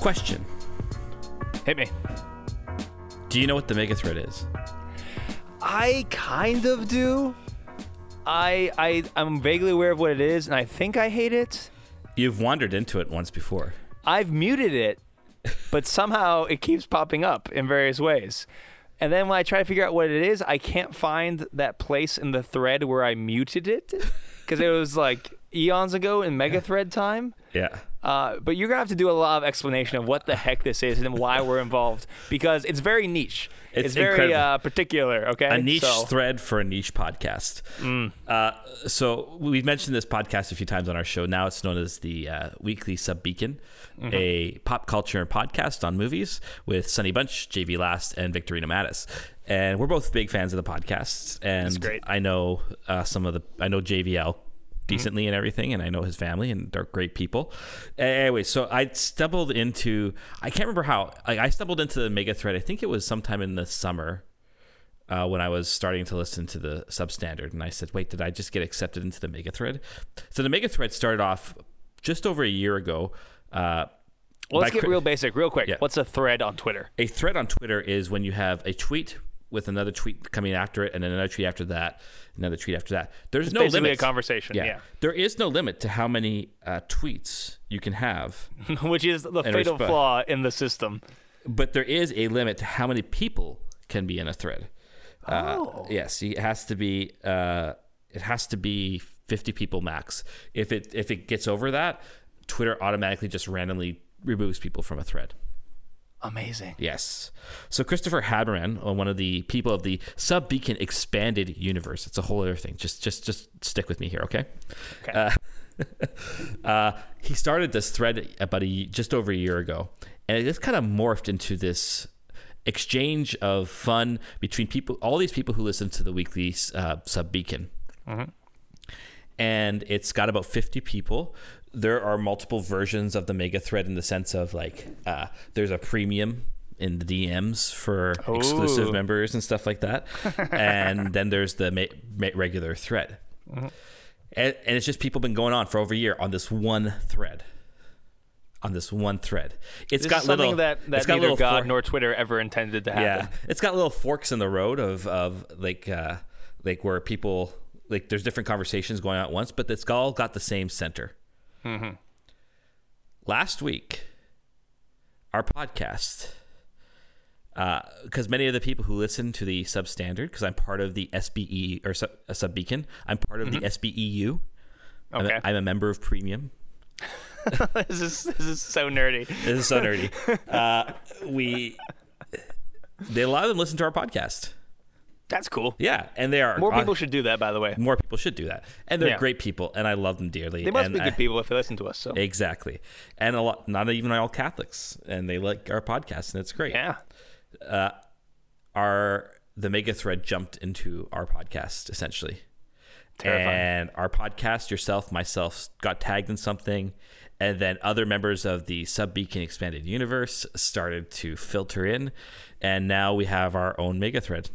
Question Hit me. Do you know what the megathread is? I kind of do. I I I'm vaguely aware of what it is, and I think I hate it. You've wandered into it once before. I've muted it, but somehow it keeps popping up in various ways. And then when I try to figure out what it is, I can't find that place in the thread where I muted it because it was like eons ago in Megathread time. Yeah. Uh, but you're gonna have to do a lot of explanation of what the heck this is and why we're involved because it's very niche. It's It's, very uh, particular. Okay, a niche So- thread for a niche podcast. Uh, so we've mentioned this podcast a few times on our show. Now it's known as the uh, Weekly Sub Beacon, a pop culture podcast on movies with Sonny Bunch, JV Last, and Victorino Matus. And we're both big fans of the podcast. And. I know uh, some of the I know JVL decently and everything, and I know his family and they're great people. Anyway, so I stumbled into I can't remember how like, I stumbled into the mega thread. I think it was sometime in the summer uh, when I was starting to listen to the substandard, and I said, "Wait, did I just get accepted into the mega thread?" So the mega thread started off just over a year ago. Uh, Well, let's get real basic, real quick. Yeah. What's a thread on Twitter? a thread on Twitter is when you have a tweet with another tweet coming after it, and then another tweet after that, another tweet after that. There's no Basically, limit. a conversation. Yeah, There is no limit to how many uh, tweets you can have, which is the fatal flaw in the system. but there is a limit to how many people can be in a thread. Uh, Oh. yes, it has to be. Uh, it has to be 50 people max. If it if it gets over that, Twitter automatically just randomly removes people from a thread. Amazing. Yes. So Christopher Haberman, uh, one of the people of the Sub Beacon expanded universe. It's a whole other thing. Just just just stick with me here, okay? Okay. Uh, uh, he started this thread about a just over a year ago, and it just kind of morphed into this exchange of fun between people, all these people who listen to the weekly uh, Sub Beacon and it's got about 50 people. There are multiple versions of the mega thread in the sense of like uh, there's a premium in the DMs for exclusive members and stuff like that, and then there's the ma- ma- regular thread, and, and it's just people been going on for over a year on this one thread. On this one thread, it's This got something little that, that it's got neither little God for- nor Twitter ever intended to happen. yeah, it's got little forks in the road of of like uh like where people like there's different conversations going on at once, but it's all got the same center. Mm-hmm. Last week, our podcast, because many of the people who listen to the substandard, because I'm part of the SBE or sub, uh, sub beacon, I'm part of the SBEU. I'm, Okay. a, I'm a member of Premium. this is this is so nerdy. This is so nerdy. uh, we they a lot of them listen to our podcast. That's cool. Yeah, and they are More people should do that, by the way. more people should do that and they're Yeah. great people and i love them dearly They must and be good I- people if they listen to us. So exactly and a lot not even all catholics and they like our podcast and it's great yeah, uh, our the mega thread jumped into our podcast essentially Terrifying. and our podcast yourself myself got tagged in something and then other members of the sub beacon expanded universe started to filter in and now we have our own mega thread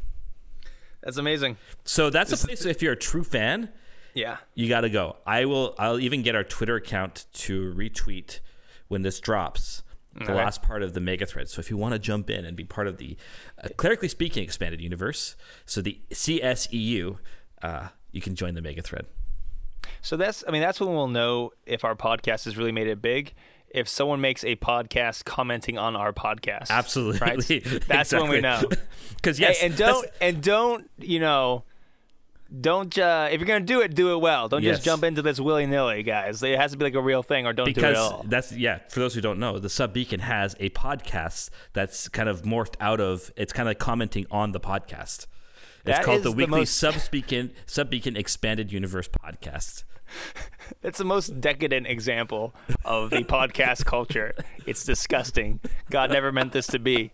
that's amazing. so that's a place if you're a true fan Yeah, you got to go. I will. I'll even get our Twitter account to retweet when this drops. The last part of the mega thread. So if you want to jump in and be part of the uh, clerically speaking expanded universe, so the CSEU, uh, you can join the mega thread. so that's I mean that's when we'll know if our podcast has really made it big. If someone makes a podcast commenting on our podcast, Absolutely, right? That's when we know. Because Hey, yes, and that's- don't and don't you know don't uh, if you're gonna do it do it well don't Yes. just jump into this willy-nilly guys it has to be like a real thing or don't do it at all that's yeah. For those who don't know, the Sub Beacon has a podcast that's kind of morphed out of. It's kind of like commenting on the podcast. It's That called the the Weekly most- Sub Beacon Sub Beacon Expanded Universe Podcast. it's the most decadent example of the podcast culture it's disgusting god never meant this to be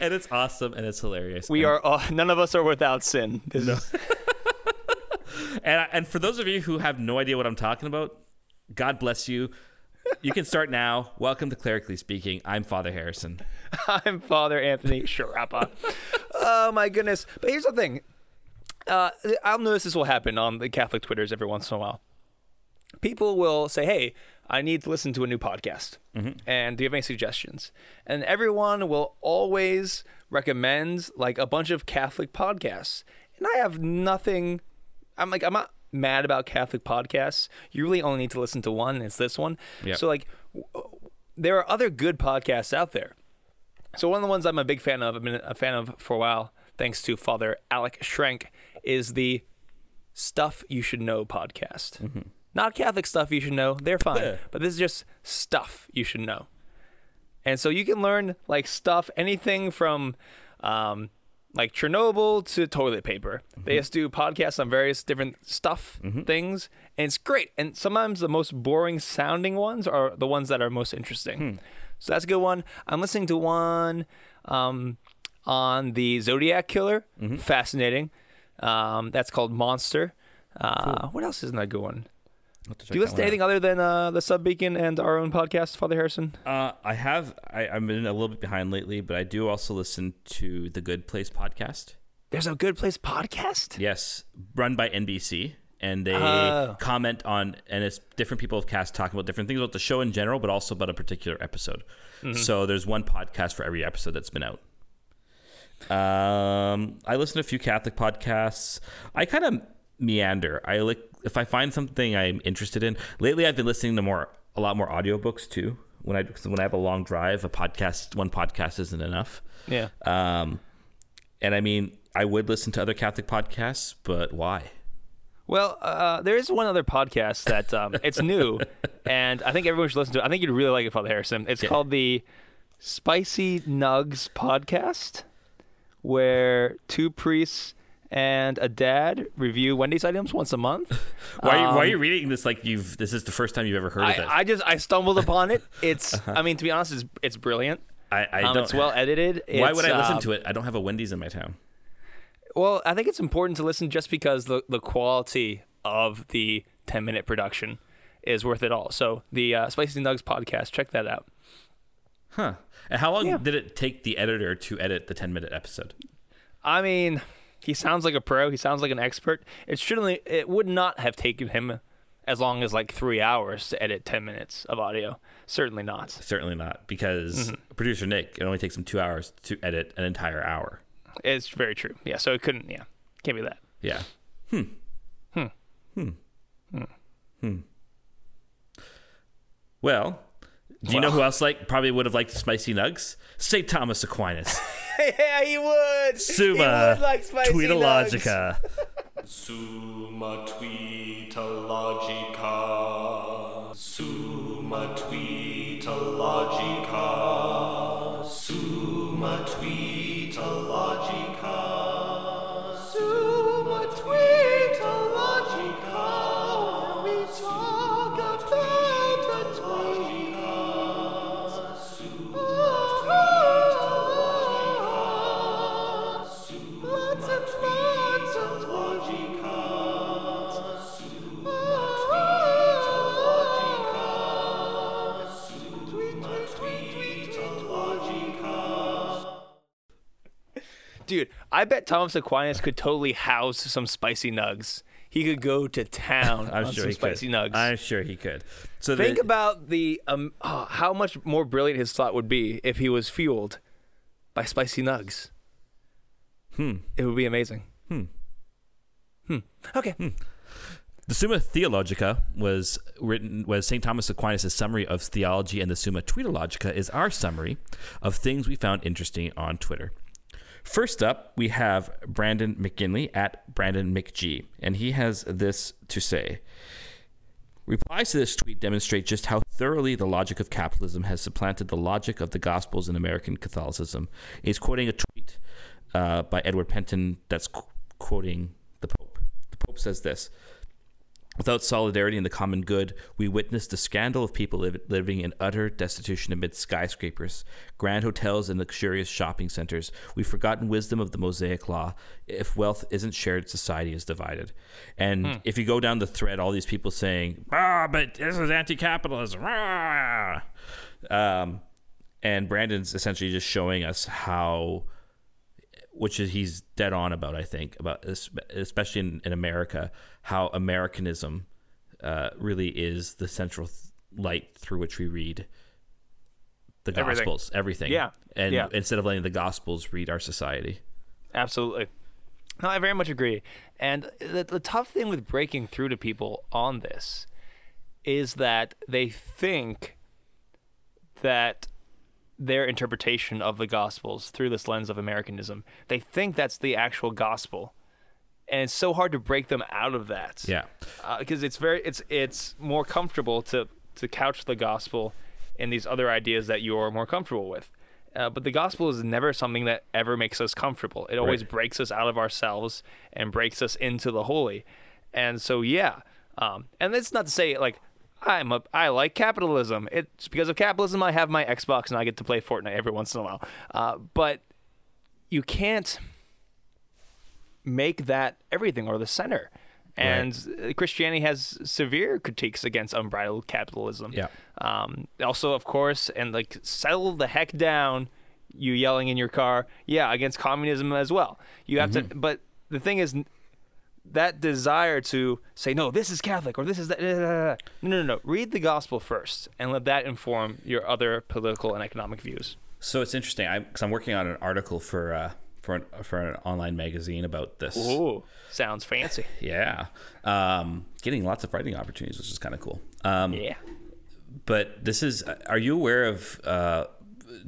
and it's awesome and it's hilarious. we and, are all, none of us are without sin this is, and, and for those of you who have no idea what I'm talking about, God bless you. You can start now. Welcome to Clerically Speaking. I'm Father Harrison. i'm father anthony Sciarappa oh my goodness but here's the thing uh, i'll notice this will happen on the catholic twitters every once in a while people will say hey I need to listen to a new podcast. Mm-hmm. And do you have any suggestions? And everyone will always recommend like a bunch of Catholic podcasts. And I have nothing. I'm like, I'm not mad about Catholic podcasts. You really only need to listen to one, and it's this one. Yep. So, like, w- there are other good podcasts out there. So one of the ones I'm a big fan of, I've been a fan of for a while, thanks to Father Alec Schrenk, is the Stuff You Should Know podcast. Not Catholic stuff you should know. They're fine. Yeah. but this is just stuff you should know. And so you can learn like stuff, anything from um, like Chernobyl to toilet paper. They just do podcasts on various different stuff things, and it's great. And sometimes the most boring sounding ones are the ones that are most interesting. So that's a good one. I'm listening to one um, on the Zodiac Killer. Fascinating. Um, that's called Monster. Uh, What else isn't a good one? Do you listen to anything other than uh, the Sub Beacon and our own podcast, Father Harrison? Uh, I have. I, I've been a little bit behind lately, but I do also listen to the Good Place podcast. There's a Good Place podcast. Yes, run by NBC, and they Oh. comment on, and it's different people of cast talking about different things about the show in general, but also about a particular episode. So there's one podcast for every episode that's been out. Um, I listen to a few Catholic podcasts. I kind of meander. I like if I find something I'm interested in. Lately, I've been listening to more, a lot more audiobooks too. When I when I have a long drive, a podcast, one podcast isn't enough. Yeah. Um, and I mean, I would listen to other Catholic podcasts, but why? Well, uh, there is one other podcast that um, it's new, and I think everyone should listen to it. I think you'd really like it, Father Harrison. It's Yeah. called the Spicy Nugs Podcast, where two priests and a dad review Wendy's items once a month. Why, are you, why are Um, you reading this like you've? This is the first time you've ever heard of it. I, I just I stumbled upon it. It's I mean to be honest, it's it's brilliant. I, I Um, don't. it's well edited. why would I listen to it? I don't have a Wendy's in my town. Well, I think it's important to listen just because the the quality of the 10 minute production is worth it all. So the uh, Spicy Nugs podcast, check that out. Huh? And how long Yeah. did it take the editor to edit the ten minute episode? I mean, he sounds like a pro. He sounds like an expert. It shouldn't. It would not have taken him as long as like three hours to edit 10 minutes of audio. Certainly not. Certainly not, because Mm-hmm. producer Nick it only takes him two hours to edit an entire hour. It's very true. Yeah. So it couldn't. Yeah. Can't be that. Yeah. Hmm. Hmm. Hmm. Hmm. Well, do you know who else like probably would have liked the spicy nugs? St. Thomas Aquinas. yeah, he would. suma Summa spicy Tweetologica. Summa Tweeta Logica. Summa Tweeta Logica. Summa Tweeta Dude, I bet Thomas Aquinas could totally house some spicy nugs. He could go to town I'm on sure some he spicy could. nugs. I'm sure he could. So Think the, about the um, oh, how much more brilliant his thought would be if he was fueled by spicy nugs. Hmm. It would be amazing. Hmm. Hmm. Okay. The Summa Theologica was written was St. Thomas Aquinas' summary of theology, and the Summa Tweetologica is our summary of things we found interesting on Twitter. First up, we have Brandon McGinley at Brandon McG, and he has this to say. Replies to this tweet demonstrate just how thoroughly the logic of capitalism has supplanted the logic of the Gospels in American Catholicism. He's quoting a tweet uh, by Edward Pentin that's qu- quoting the Pope. The Pope says this Without solidarity and the common good, we witness the scandal of people liv- living in utter destitution amid skyscrapers, grand hotels, and luxurious shopping centers. We've forgotten wisdom of the Mosaic law. If wealth isn't shared, society is divided. And if you go down the thread, all these people saying, "Ah, but this is anti-capitalism." Ah. Um, and Brandon's essentially just showing us how which is he's dead on about. I think about especially in, in America, how Americanism uh, really is the central th- light through which we read the Everything. gospels, everything. Yeah. And Yeah. instead of letting the gospels read our society. Absolutely. No, I very much agree. And the, the tough thing with breaking through to people on this is that they think that their interpretation of the gospels through this lens of Americanism, they think that's the actual gospel. And it's so hard to break them out of that. Yeah. because it's very it's it's more comfortable to to couch the gospel in these other ideas that you're more comfortable with. Uh, but the gospel is never something that ever makes us comfortable. It always Right. breaks us out of ourselves and breaks us into the holy. And so yeah, um, and that's not to say like I'm a I like capitalism. It's because of capitalism I have my Xbox and I get to play Fortnite every once in a while. Uh, but you can't make that everything or the center. And uh Christianity has severe critiques against unbridled capitalism. Yeah. Um, also, of course, and like settle the heck down, you yelling in your car. Yeah, against communism as well. You have to, but the thing is, that desire to say no, this is Catholic or this is that. No, no, no. Read the gospel first, and let that inform your other political and economic views. So it's interesting. I because I'm working on an article for uh, for an, for an online magazine about this. Ooh, sounds fancy. Yeah, um, getting lots of writing opportunities, which is kind of cool. Um, Yeah. But this is. Are you aware of uh,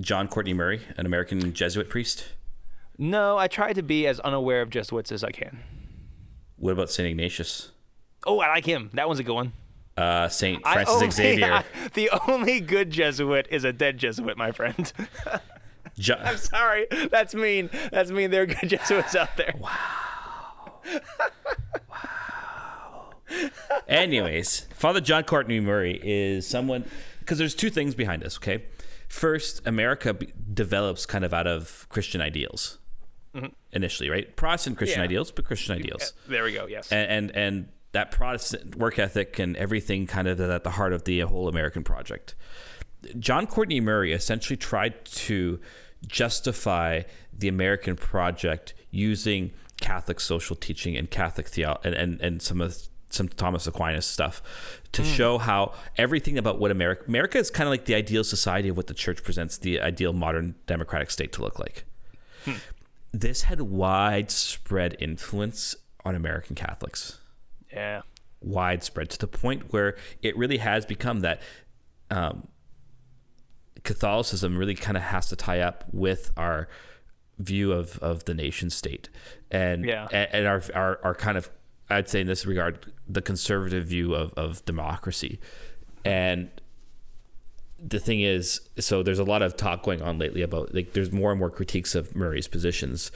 John Courtney Murray, an American Jesuit priest? No, I try to be as unaware of Jesuits as I can. What about Saint Ignatius? Oh, I like him. That one's a good one. Uh, Saint I Francis only- Xavier. the only good Jesuit is a dead Jesuit, my friend. I'm Sorry, that's mean. That's mean. There are good Jesuits out there. Wow. wow. Anyways, Father John Courtney Murray is someone because there's two things behind this. Okay, first, America b- develops kind of out of Christian ideals initially, right? Protestant Christian Mm-hmm. Yeah. ideals, but Christian ideals, There we go. Yes. and, and and that Protestant work ethic and everything kind of at the heart of the whole American project. John Courtney Murray essentially tried to justify the American project using Catholic social teaching and Catholic theology and, and, and some of some Thomas Aquinas stuff to show how everything about what America America is kind of like the ideal society of what the church presents the ideal modern democratic state to look like. This had widespread influence on American Catholics yeah. widespread to the point where it really has become that um, Catholicism really kind of has to tie up with our view of, of the nation state and Yeah. and, our, our our kind of I'd say in this regard the conservative view of, of democracy and the thing is so there's a lot of talk going on lately about like there's more and more critiques of Murray's positions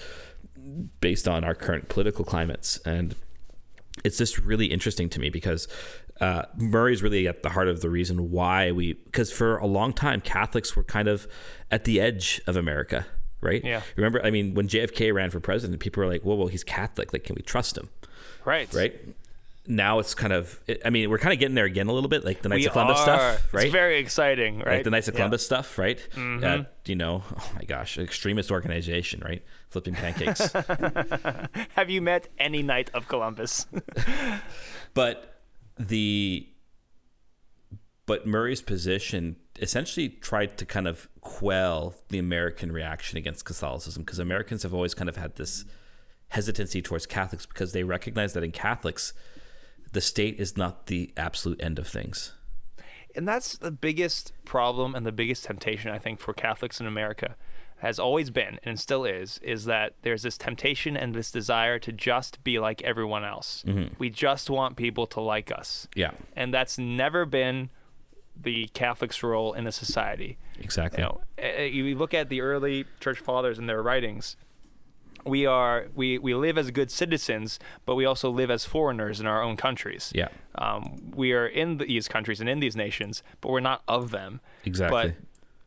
based on our current political climates and it's just really interesting to me because uh, Murray's really at the heart of the reason why we because for a long time Catholics were kind of at the edge of America, right? Yeah. Remember, I mean, when JFK ran for president, people were like, "Whoa, whoa, he's Catholic. Like, can we trust him?" Right. Right? Now it's kind of, I mean, we're kind of getting there again a little bit, like the Knights We of Columbus are. stuff, right? It's very exciting, right? like the Knights of Yeah. Columbus stuff, right? Uh, you know, oh my gosh, extremist organization, right? Flipping pancakes. Have you met any Knight of Columbus? but the but Murray's position essentially tried to kind of quell the American reaction against Catholicism because Americans have always kind of had this hesitancy towards Catholics because they recognize that in Catholics the state is not the absolute end of things. and that's the biggest problem and the biggest temptation I think for Catholics in America has always been and still is is that there's this temptation and this desire to just be like everyone else. Mm-hmm. We just want people to like us. Yeah, And that's never been the Catholic's role in a society. exactly. You know, you look at the early church fathers and their writings. We are we, we live as good citizens, but we also live as foreigners in our own countries. Yeah. Um, we are in these countries and in these nations, but we're not of them. Exactly. But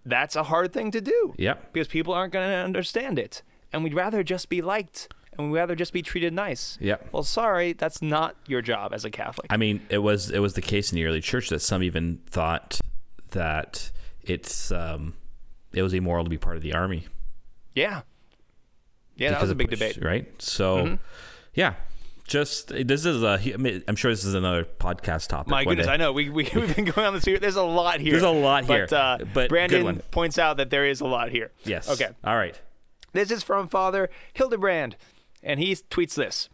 that's a hard thing to do. Yeah. Because people aren't going to understand it, and we'd rather just be liked, and we'd rather just be treated nice. Yeah. Well, sorry, that's not your job as a Catholic. I mean, it was it was the case in the early church that some even thought that it's um, it was immoral to be part of the army. yeah. Yeah, that was a big push, debate. right? So, Mm-hmm. yeah, just this is a. I mean, I'm sure this is another podcast topic. My goodness. I know we, we we've been going on this. Here. There's a lot here. There's a lot here, but, uh, but Brandon points out that there is a lot here. Yes. Okay. All right. This is from Father Hildebrand, and he tweets this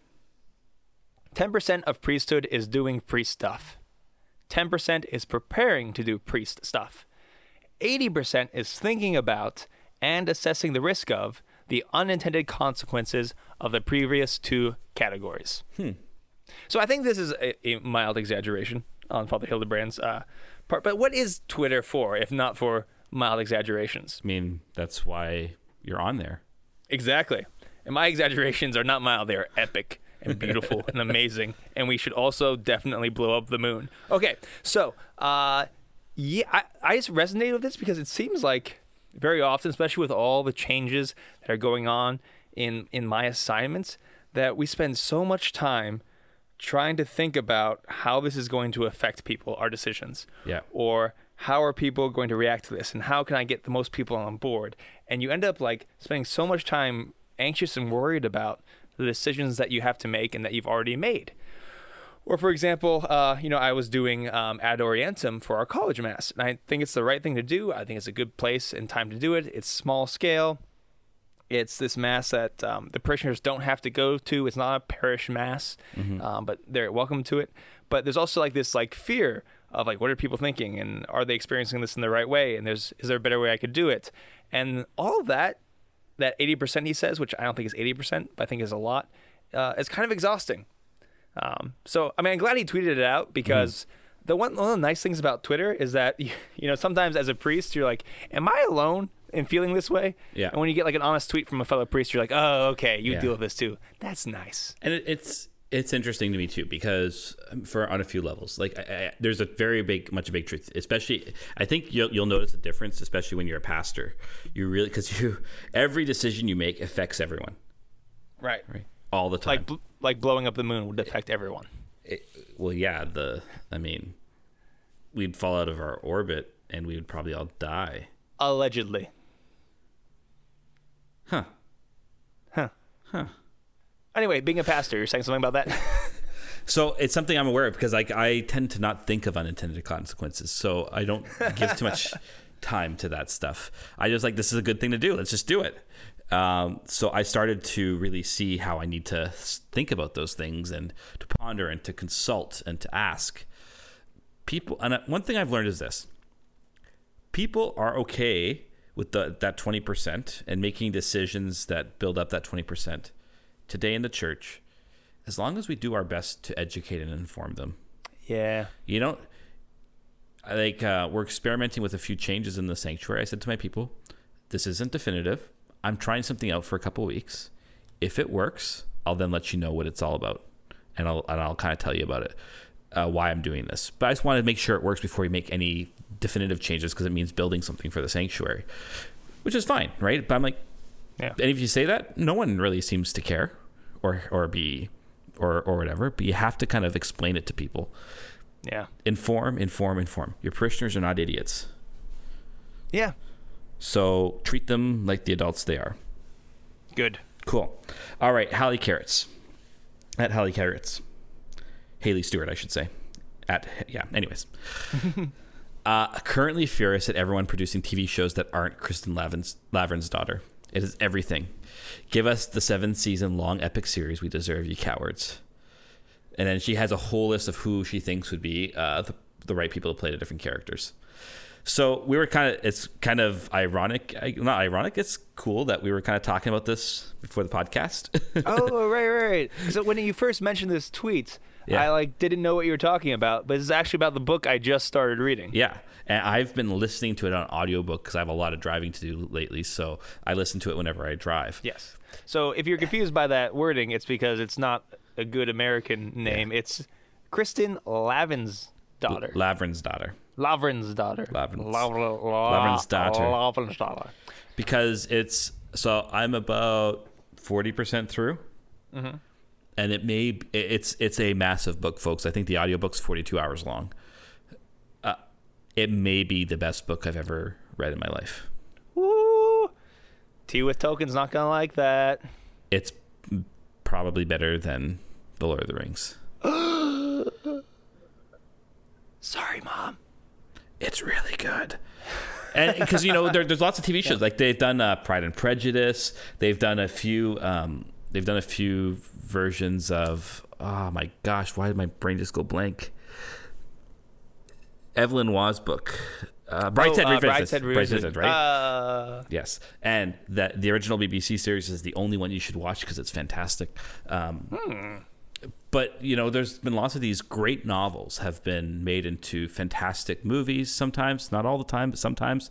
10% of priesthood is doing priest stuff, 10% is preparing to do priest stuff, 80% is thinking about and assessing the risk of the unintended consequences of the previous two categories. Hmm. So I think this is a, a mild exaggeration on Father Hildebrand's uh, part. But what is Twitter for, if not for mild exaggerations? I mean, that's why you're on there. Exactly. And my exaggerations are not mild; they are epic and beautiful and amazing. And we should also definitely blow up the moon. Okay, so uh, yeah, I, I just resonate with this because it seems like very often, especially with all the changes that are going on in in my assignments, that we spend so much time trying to think about how this is going to affect people, our decisions Yeah. or how are people going to react to this and how can I get the most people on board? And you end up like spending so much time anxious and worried about the decisions that you have to make and that you've already made. Or for example, uh, you know, I was doing um, ad orientem for our college mass, and I think it's the right thing to do. I think it's a good place and time to do it. It's small scale. It's this mass that um, the parishioners don't have to go to. It's not a parish mass, um, but they're welcome to it. But there's also like this like fear of like what are people thinking and are they experiencing this in the right way and there's is there a better way I could do it and all of that that 80% he says which I don't think is 80% but I think is a lot uh, is kind of exhausting um, so I mean I'm glad he tweeted it out because the one, one of the nice things about Twitter is that you know sometimes as a priest you're like am I alone in feeling this way? Yeah. and when you get like an honest tweet from a fellow priest you're like oh okay you Yeah. deal with this too. That's nice. And it, it's it's interesting to me too because um, for on a few levels like I, I, there's a very big much a big truth especially i think you'll, you'll notice a difference especially when you're a pastor. You really because you every decision you make affects everyone. Right. Right. All the time. like like blowing up the moon would affect everyone it, well yeah the i mean we'd fall out of our orbit and we would probably all die allegedly huh Huh. Huh. Anyway, being a pastor, you're saying something about that? So it's something I'm aware of because like I tend to not think of unintended consequences. So I don't give too much time to that stuff. I just like this is a good thing to do. Let's just do it. Um, so I started to really see how I need to think about those things and to ponder and to consult and to ask people. And uh, one thing I've learned is this: people are okay with the, that 20% and making decisions that build up that 20% today in the church as long as we do our best to educate and inform them. yeah. You know, I like uh, we're experimenting with a few changes in the sanctuary. I said to my people, "This isn't definitive. I'm trying something out for a couple weeks. If it works, I'll then let you know what it's all about, and I'll and I'll kind of tell you about it, uh, why I'm doing this. But I just wanted to make sure it works before we make any definitive changes because it means building something for the sanctuary, which is fine, right? But I'm like, Yeah. and if you say that, no one really seems to care, or or be, or or whatever. But you have to kind of explain it to people Yeah. inform, inform, inform. Your parishioners are not idiots. Yeah. So treat them like the adults they are. Good. Cool. All right, Haley Carrots. At Haley Carrots. Haley Stewart, I should say. At yeah, anyways. uh, currently furious at everyone producing TV shows that aren't Kristen Lavin's, Lavern's daughter. It is everything. Give us the seven season long epic series we deserve, you cowards. And then she has a whole list of who she thinks would be uh, the, the right people to play the different characters. So we were kind of, it's kind of ironic, not ironic, it's cool that we were kind of talking about this before the podcast. oh, right, right. So when you first mentioned this tweet, Yeah. I like didn't know what you were talking about, but it's actually about the book I just started reading. yeah. And I've been listening to it on audiobook because I have a lot of driving to do lately. So I listen to it whenever I drive. Yes. So if you're confused by that wording, it's because it's not a good American name. It's Kristen Lavin's daughter. Lavern's daughter. Lavrin's daughter. Lavrin's- Lavrin- Lavrin's daughter. Lavrin's daughter. because it's so I'm about forty percent through, and it may it's it's a massive book, folks. I think the audiobook's forty two hours long. Uh, it may be the best book I've ever read in my life. Woo! T with tokens not gonna like that. It's probably better than The Lord of the Rings. Sorry, mom. It's really good. And because you know there, there's lots of TV shows like they've done uh, Pride and Prejudice. They've done a few. Um, they've done a few versions of. Oh my gosh! Why did my brain just go blank? Evelyn Waugh's book, uh, Brideshead oh, uh, Revisited. Brideshead Revisited. right? Uh, Yes, and that the original BBC series is the only one you should watch because it's fantastic. Um, But you know, there's been lots of these great novels have been made into fantastic movies. Sometimes, not all the time, but sometimes.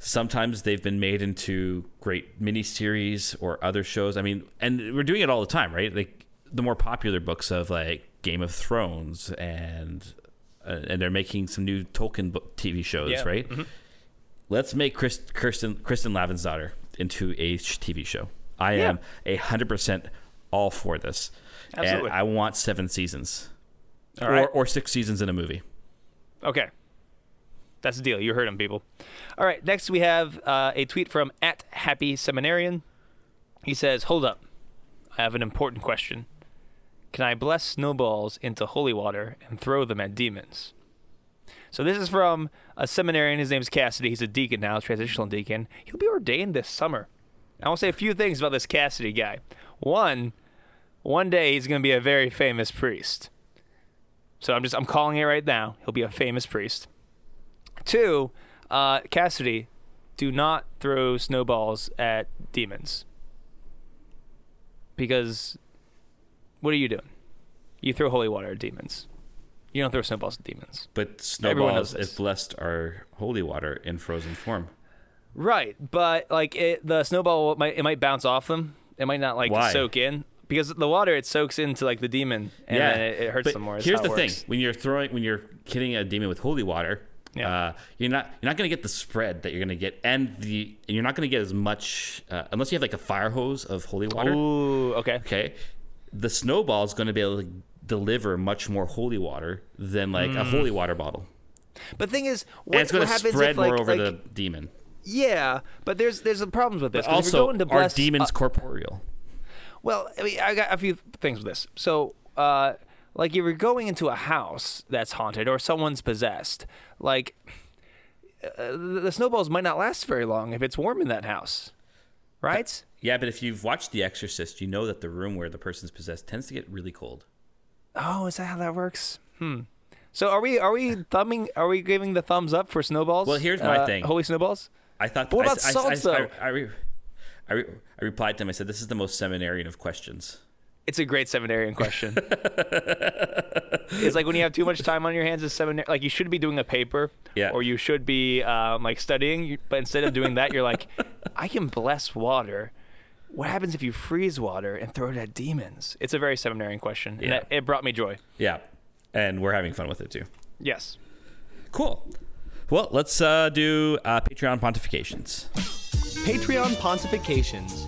Sometimes they've been made into great miniseries or other shows. I mean, and we're doing it all the time, right? Like the more popular books of like Game of Thrones and uh, and they're making some new Tolkien book TV shows, Yeah. right? let's make Chris, Kirsten Kristen Lavin's daughter into a TV show. I Yeah. am a hundred percent all for this, Absolutely. and I want seven seasons, All or right. or six seasons in a movie. Okay. That's the deal. You heard him, people. All right. Next, we have uh, a tweet from at Happy Seminarian. He says, "Hold up, I have an important question. Can I bless snowballs into holy water and throw them at demons?" So this is from a seminarian. His name's Cassidy. He's a deacon now, transitional deacon. He'll be ordained this summer. I want to say a few things about this Cassidy guy. One, one day he's going to be a very famous priest. So I'm just I'm calling it right now. He'll be a famous priest. Two, uh, Cassidy, do not throw snowballs at demons. Because what are you doing? You throw holy water at demons. You don't throw snowballs at demons. But snowballs, if blessed, are holy water in frozen form. Right, but like it, the snowball might it might bounce off them. It might not like Why? soak in because the water it soaks into like the demon and then it, it hurts but them more. Here's the thing: when you're throwing, when you're hitting a demon with holy water, Yeah. uh, you're not you're not going to get the spread that you're going to get, and the and you're not going to get as much uh, unless you have like a fire hose of holy water. Ooh, okay. Okay, the snowball is going to be able to deliver much more holy water than like Mm. a holy water bottle, But the thing is, what, and it's going what to happens spread if like, more over like the demon. yeah, but there's there's problems with this. you're Also, going to are demons uh, corporeal? Well, I mean, I got a few things with this. So, uh, like, if you're going into a house that's haunted or someone's possessed, like, uh, the snowballs might not last very long if it's warm in that house, right? Yeah, but if you've watched The Exorcist, you know that the room where the person's possessed tends to get really cold. Oh, is that how that works? Hmm. So, are we are we thumbing? Are we giving the thumbs up for snowballs? Well, here's my Uh, thing. Holy snowballs. I thought. But what I, about I, salts, I, I, re- I, replied to him. I said, "This is the most seminarian of questions." It's a great seminarian question. it's like when you have too much time on your hands as seminary, like you should be doing a paper, Yeah. or you should be um, like studying. But instead of doing that, you're like, I can bless water. What happens if you freeze water and throw it at demons? It's a very seminarian question, and Yeah. that, it brought me joy. Yeah, and we're having fun with it too. Yes. Cool. Well, let's uh, do uh, Patreon pontifications. Patreon pontifications.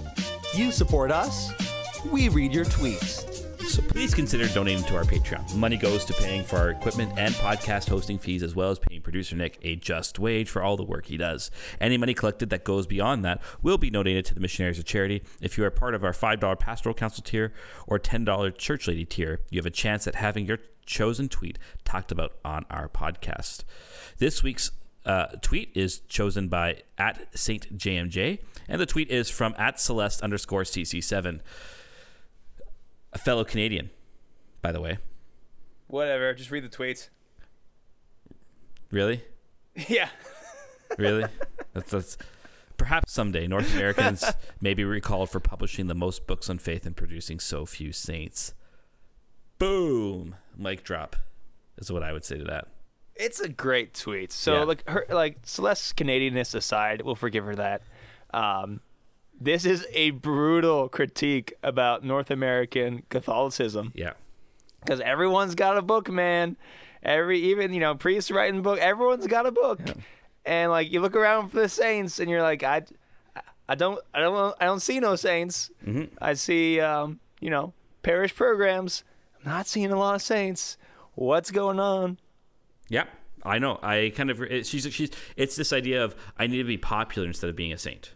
You support us, we read your tweets. So please consider donating to our Patreon. Money goes to paying for our equipment and podcast hosting fees, as well as paying producer Nick a just wage for all the work he does. Any money collected that goes beyond that will be donated to the Missionaries of Charity. If you are part of our $5 Pastoral Council tier or $10 Church Lady tier, you have a chance at having your chosen tweet talked about on our podcast. This week's uh, tweet is chosen by at Saint JMJ, and the tweet is from at Celeste underscore CC7 a fellow Canadian, by the way. Whatever. Just read the tweets. Really? yeah. Really? that's, that's perhaps someday North Americans may be recalled for publishing the most books on faith and producing so few saints. Boom! Mic drop is what I would say to that. It's a great tweet. So Yeah. like her like Celeste's Canadianness aside, we'll forgive her that. Um, this is a brutal critique about North American Catholicism Yeah. because everyone's got a book, man. Every even you know priests writing book, everyone's got a book, and like you look around for the saints, and you're like, I, I don't, I don't, I don't see no saints. I see, um, you know, parish programs. I'm not seeing a lot of saints. What's going on? Yeah. I know. I kind of it, she's she's it's this idea of I need to be popular instead of being a saint.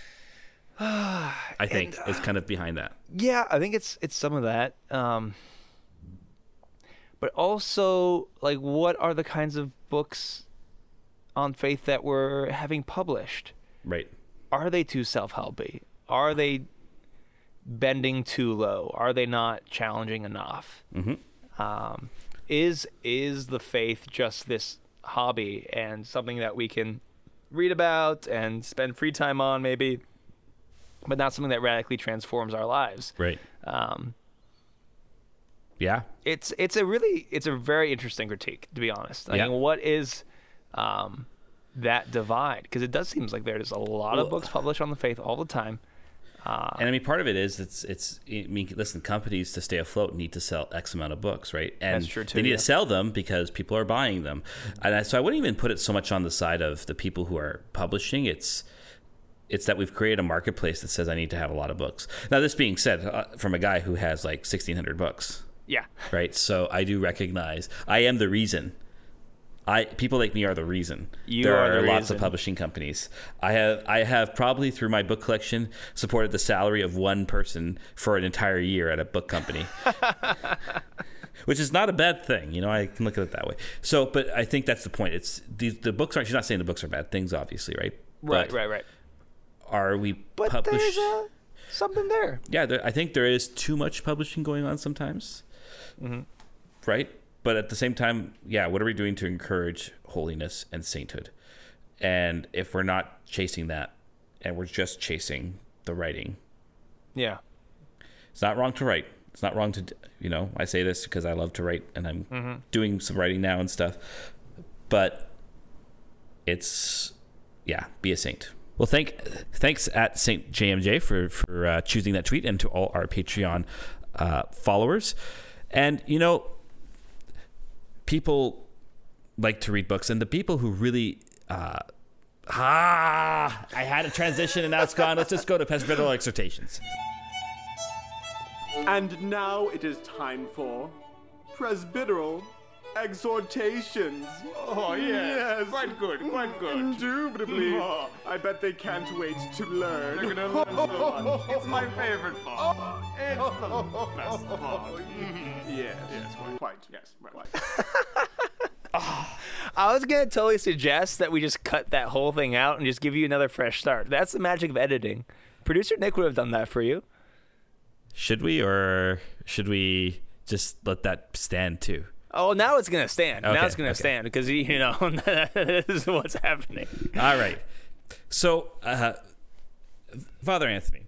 I think is kind of behind that. Yeah, I think it's it's some of that. Um, but also, like, what are the kinds of books on faith that we're having published? Right. Are they too self-helpy? Are they bending too low? Are they not challenging enough? Mm-hmm. Um, is is the faith just this hobby and something that we can read about and spend free time on, maybe, but not something that radically transforms our lives? Right. Um, Yeah. it's it's a really it's a very interesting critique to be honest. I Yeah. mean, what is um, that divide? Because it does seems like there's a lot Well- of books published on the faith all the time. Uh, And I mean, part of it is it's it's. I mean, listen, companies to stay afloat need to sell X amount of books, right? And That's true, too, They need yeah. to sell them because people are buying them, and I, so I wouldn't even put it so much on the side of the people who are publishing. It's it's that we've created a marketplace that says I need to have a lot of books. Now, this being said, uh, from a guy who has like sixteen hundred books, yeah, right? So I do recognize I am the reason. I people like me are the reason. You there are are, the lots reason. of publishing companies. I have I have probably through my book collection supported the salary of one person for an entire year at a book company. Which is not a bad thing, you know. I can look at it that way. So, but I think that's the point. It's these the books aren't. She's not saying the books are bad things, obviously, right? right, But right, right. Are we But publish? there's uh, something there. yeah, there, I think there is too much publishing going on sometimes. Mm-hmm. Right? But at the same time, yeah, what are we doing to encourage holiness and sainthood? And if we're not chasing that and we're just chasing the writing, Yeah, it's not wrong to write. It's not wrong to, you know, I say this because I love to write and I'm Mm-hmm. doing some writing now and stuff. But it's, yeah, be a saint. Well, thank thanks at Saint JMJ for for uh, choosing that tweet, and to all our Patreon uh, followers. And you know, people like to read books, and the people who really uh, ah, I had a transition and now it's gone. Let's just go to presbyteral exhortations. And now it is time for presbyteral exhortations. Oh, yes. Quite good, quite good. Indubitably. Oh. I bet they can't wait to learn. They're gonna learn so much. It's my favorite part. It's the best part. Yes, yes, quite, quite, yes, quite. Ah. I was gonna totally suggest that we just cut that whole thing out and just give you another fresh start. That's the magic of editing. Producer Nick would have done that for you. Should we, or should we just let that stand too? Oh, now it's gonna stand. now it's gonna okay. stand because you know this is what's happening. All right. So, uh, Father Anthony,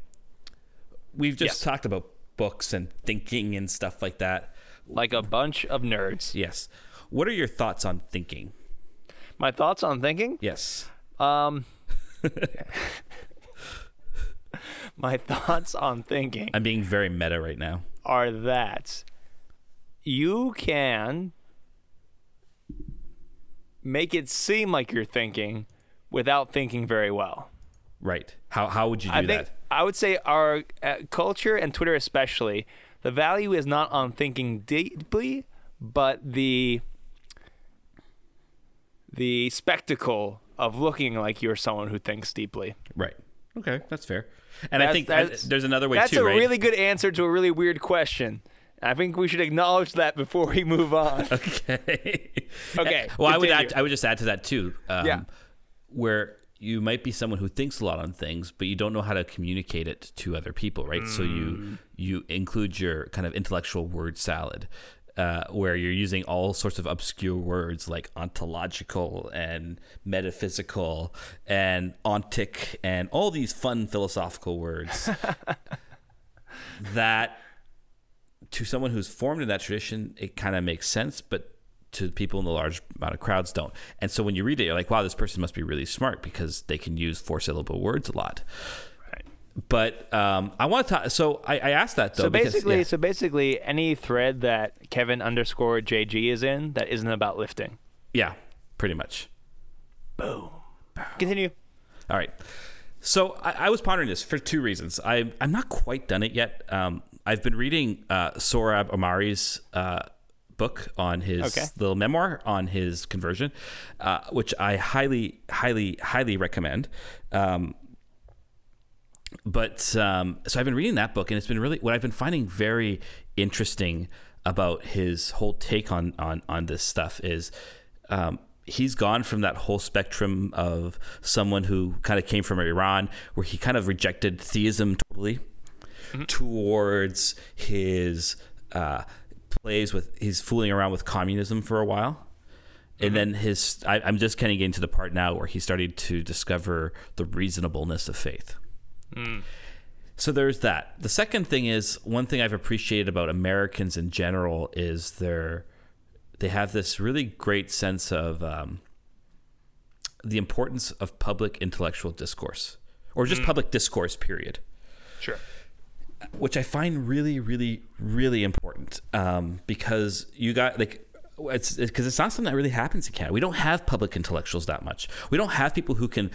we've just Yes. talked about books and thinking and stuff like that. Like a bunch of nerds. Yes. What are your thoughts on thinking? My thoughts on thinking. Yes. Um, my thoughts on thinking I'm being very meta right now. are that you can make it seem like you're thinking without thinking very well. Right. How, how would you do I think that? I would say our uh, culture and Twitter especially, the value is not on thinking deeply, but the the spectacle of looking like you're someone who thinks deeply. Right. Okay, that's fair. And I think that's- there's another way That's too, That's a right? really good answer to a really weird question. I think we should acknowledge that before we move on. Okay. Okay, Well, I would add, I would just add to that too. Um, Yeah. Where you might be someone who thinks a lot on things, but you don't know how to communicate it to other people, right? So Mm. you you include your kind of intellectual word salad. Uh, where you're using all sorts of obscure words like ontological and metaphysical and ontic and all these fun philosophical words that to someone who's formed in that tradition, it kind of makes sense, but to people in the large amount of crowds don't. And so when you read it, you're like, wow, this person must be really smart because they can use four syllable words a lot. Right. But um, I want to talk. So I, I asked that though. So because- basically, yeah. so basically, any thread that Kevin underscore JG is in that isn't about lifting. yeah, pretty much. Boom. Continue. All right. So I, I was pondering this for two reasons. I, I'm not quite done it yet. Um, I've been reading uh, Sohrab Ahmari's uh, book on his Okay. little memoir on his conversion, uh, which I highly, highly, highly recommend. Um, but um, so I've been reading that book, and it's been really what I've been finding very interesting about his whole take on on on this stuff is. Um, he's gone from that whole spectrum of someone who kind of came from Iran, where he kind of rejected theism totally, towards his uh, plays with he's fooling around with communism for a while. And then his, I, I'm just kind of getting to the part now where he started to discover the reasonableness of faith. So there's that. The second thing is one thing I've appreciated about Americans in general is their they have this really great sense of um, the importance of public intellectual discourse or just public discourse. Period Sure. Which I find really, really, really important um, because you got like it's because it's not something that really happens in Canada. We don't have public intellectuals that much. We don't have people who can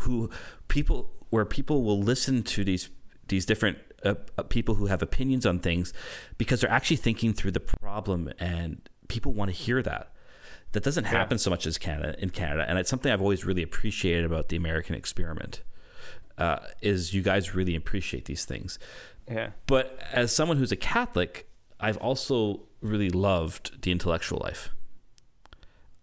who people where people will listen to these these different uh, uh, people who have opinions on things because they're actually thinking through the problem and people want to hear that. That doesn't happen so much as Canada in Canada, and it's something I've always really appreciated about the American experiment. Uh, is you guys really appreciate these things. Yeah. But as someone who's a Catholic, I've also really loved the intellectual life.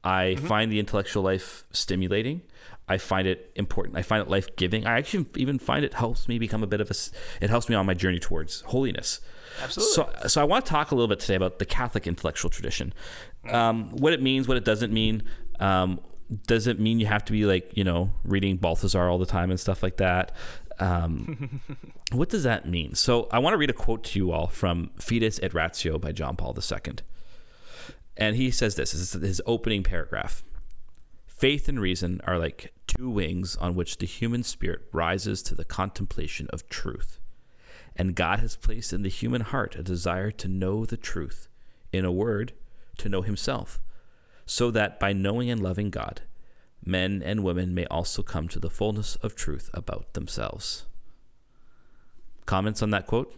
I find the intellectual life stimulating. I find it important. I find it life giving. I actually even find it helps me become a bit of a. It helps me on my journey towards holiness. Absolutely. So, so I want to talk a little bit today about the Catholic intellectual tradition, um, what it means, what it doesn't mean. Um, does it mean you have to be like you know reading Balthasar all the time and stuff like that? Um, what does that mean? So I want to read a quote to you all from Fides et Ratio by John Paul II, and he says this: this is his opening paragraph. Faith and reason are like two wings on which the human spirit rises to the contemplation of truth. And God has placed in the human heart a desire to know the truth, in a word, to know Himself, so that by knowing and loving God, men and women may also come to the fullness of truth about themselves. Comments on that quote?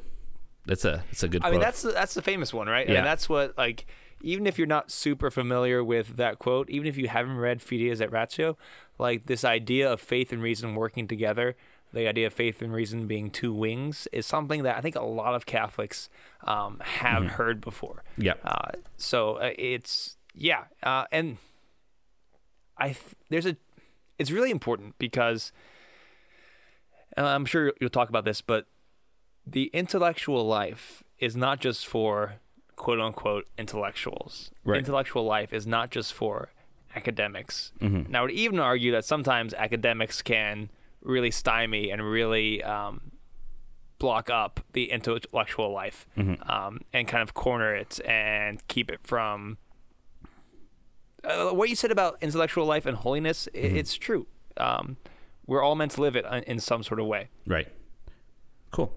That's a that's a good quote. I quote. mean, that's the, that's the famous one, right? Yeah. And that's what like even if you're not super familiar with that quote, even if you haven't read Fides et Ratio, like this idea of faith and reason working together, the idea of faith and reason being two wings, is something that I think a lot of Catholics um, have heard before. yeah. Uh, so uh, it's yeah, uh, and I th- there's a it's really important because and I'm sure you'll talk about this, but the intellectual life is not just for quote unquote intellectuals. Right. Intellectual life is not just for academics. Mm-hmm. And I would even argue that sometimes academics can really stymie and really um, block up the intellectual life Mm-hmm. um, and kind of corner it and keep it from uh, what you said about intellectual life and holiness, mm-hmm. it's true. Um, we're all meant to live it in- in some sort of way. Right. Cool.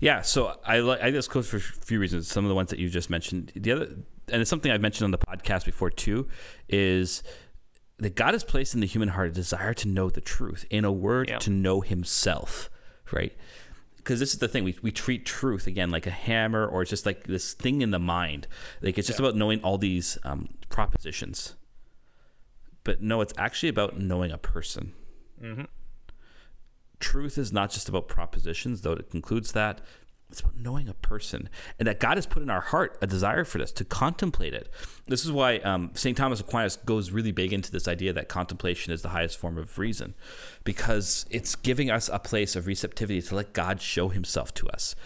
Yeah. So I like I this goes for a few reasons. Some of the ones that you just mentioned. The other, and it's something I've mentioned on the podcast before too, is that God has placed in the human heart a desire to know the truth. In a word, Yeah. to know Himself. Right. Because this is the thing we, we treat truth again like a hammer or it's just like this thing in the mind. Like it's just about knowing all these um, propositions. But no, it's actually about knowing a person truth is not just about propositions, though it concludes that. It's about knowing a person, and that God has put in our heart a desire for this to contemplate it. This is why um, St. Thomas Aquinas goes really big into this idea that contemplation is the highest form of reason, because it's giving us a place of receptivity to let God show Himself to us.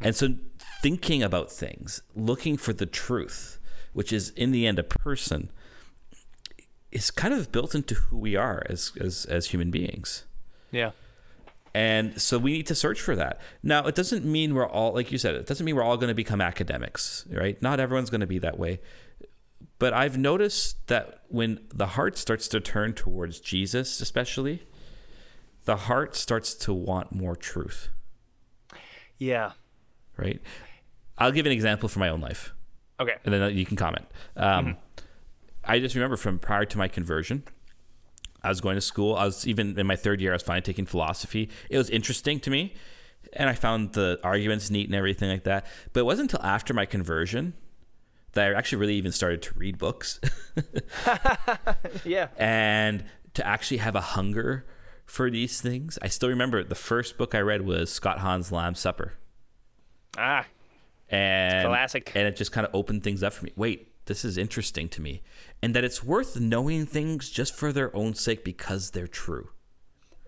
And so, thinking about things, looking for the truth, which is in the end a person, is kind of built into who we are as as, as human beings. Yeah. And so we need to search for that. Now, it doesn't mean we're all, like you said, it doesn't mean we're all going to become academics, right? Not everyone's going to be that way. But I've noticed that when the heart starts to turn towards Jesus, especially, the heart starts to want more truth, Yeah. right? I'll give an example from my own life, Okay. and then you can comment. Um, I just remember from prior to my conversion, I was going to school. I was even in my third year. I was finally taking philosophy. It was interesting to me, and I found the arguments neat and everything like that. But it wasn't until after my conversion that I actually really even started to read books Yeah. and to actually have a hunger for these things. I still remember the first book I read was Scott Hahn's Lamb's Supper. Ah, And Classic. And it just kind of opened things up for me. Wait, this is interesting to me. And that it's worth knowing things just for their own sake because they're true.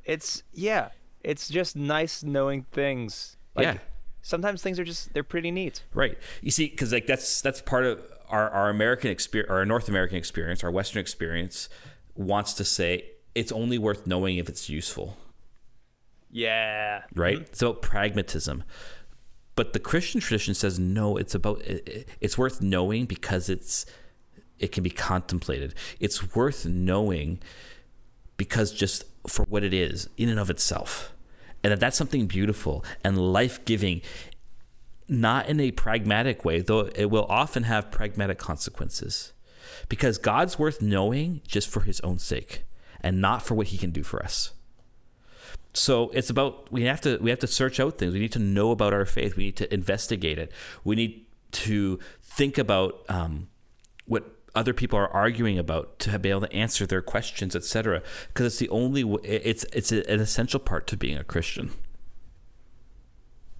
it's yeah, it's just nice knowing things. Like, Yeah. Sometimes things are just they're pretty neat. Right. You see, because like that's that's part of our, our American experience, our North American experience, our Western experience wants to say it's only worth knowing if it's useful. Yeah. Right. It's about pragmatism. But the Christian tradition says no. It's about it- it's worth knowing because it's it can be contemplated. It's worth knowing because just for what it is in and of itself, and that that's something beautiful and life giving not in a pragmatic way, though it will often have pragmatic consequences. Because God's worth knowing just for his own sake and not for what he can do for us. So it's about we have to we have to search out things. We need to know about our faith. We need to investigate it. We need to think about um, what other people are arguing about to be able to answer their questions, etc. Because it's the only w- it's it's an essential part to being a Christian.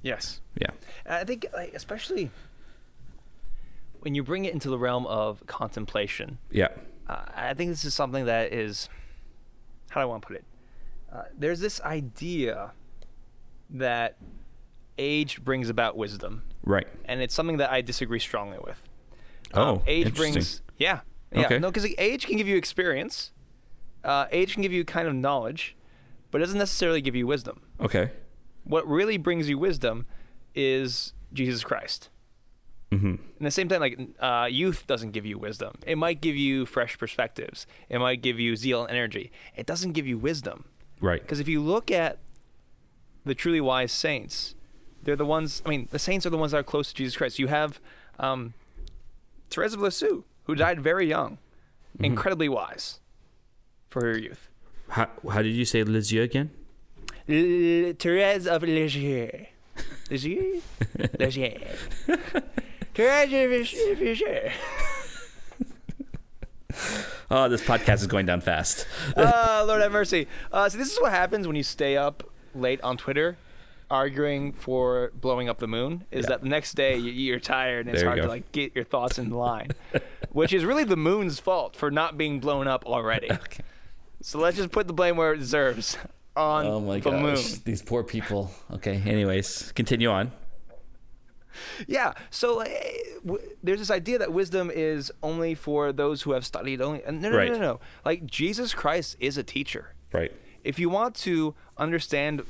Yes. Yeah. I think, like, especially when you bring it into the realm of contemplation, Yeah. uh, I think this is something that is, how do I want to put it? Uh, there's this idea that age brings about wisdom, Right. and it's something that I disagree strongly with. Oh, Um, age brings, yeah, yeah, Okay. no, because age can give you experience, uh, age can give you kind of knowledge, but it doesn't necessarily give you wisdom. Okay. What really brings you wisdom is Jesus Christ. Mm-hmm. And the same time, like uh, youth doesn't give you wisdom. It might give you fresh perspectives. It might give you zeal and energy. It doesn't give you wisdom. Right. Because if you look at the truly wise saints, they're the ones. I mean, the saints are the ones that are close to Jesus Christ. You have um, Therese of Lisieux, who died very young, Mm-hmm. incredibly wise for her youth. How, how did you say Lisieux again? L- Therese of Lisieux. Lisieux? Lisieux. Therese of Lisieux. Oh, this podcast is going down fast. oh, Lord have mercy. Uh, so this is what happens when you stay up late on Twitter arguing for blowing up the moon is Yeah. that the next day you, you're tired and it's hard to like get your thoughts in line which is really the moon's fault for not being blown up already Okay. so let's just put the blame where it deserves on Oh my the moon gosh, these poor people. Okay. Anyways, continue on. Yeah. So uh, w- there's this idea that wisdom is only for those who have studied only. and No, no, Right. no, no, no. Like Jesus Christ is a teacher. Right. If you want to understand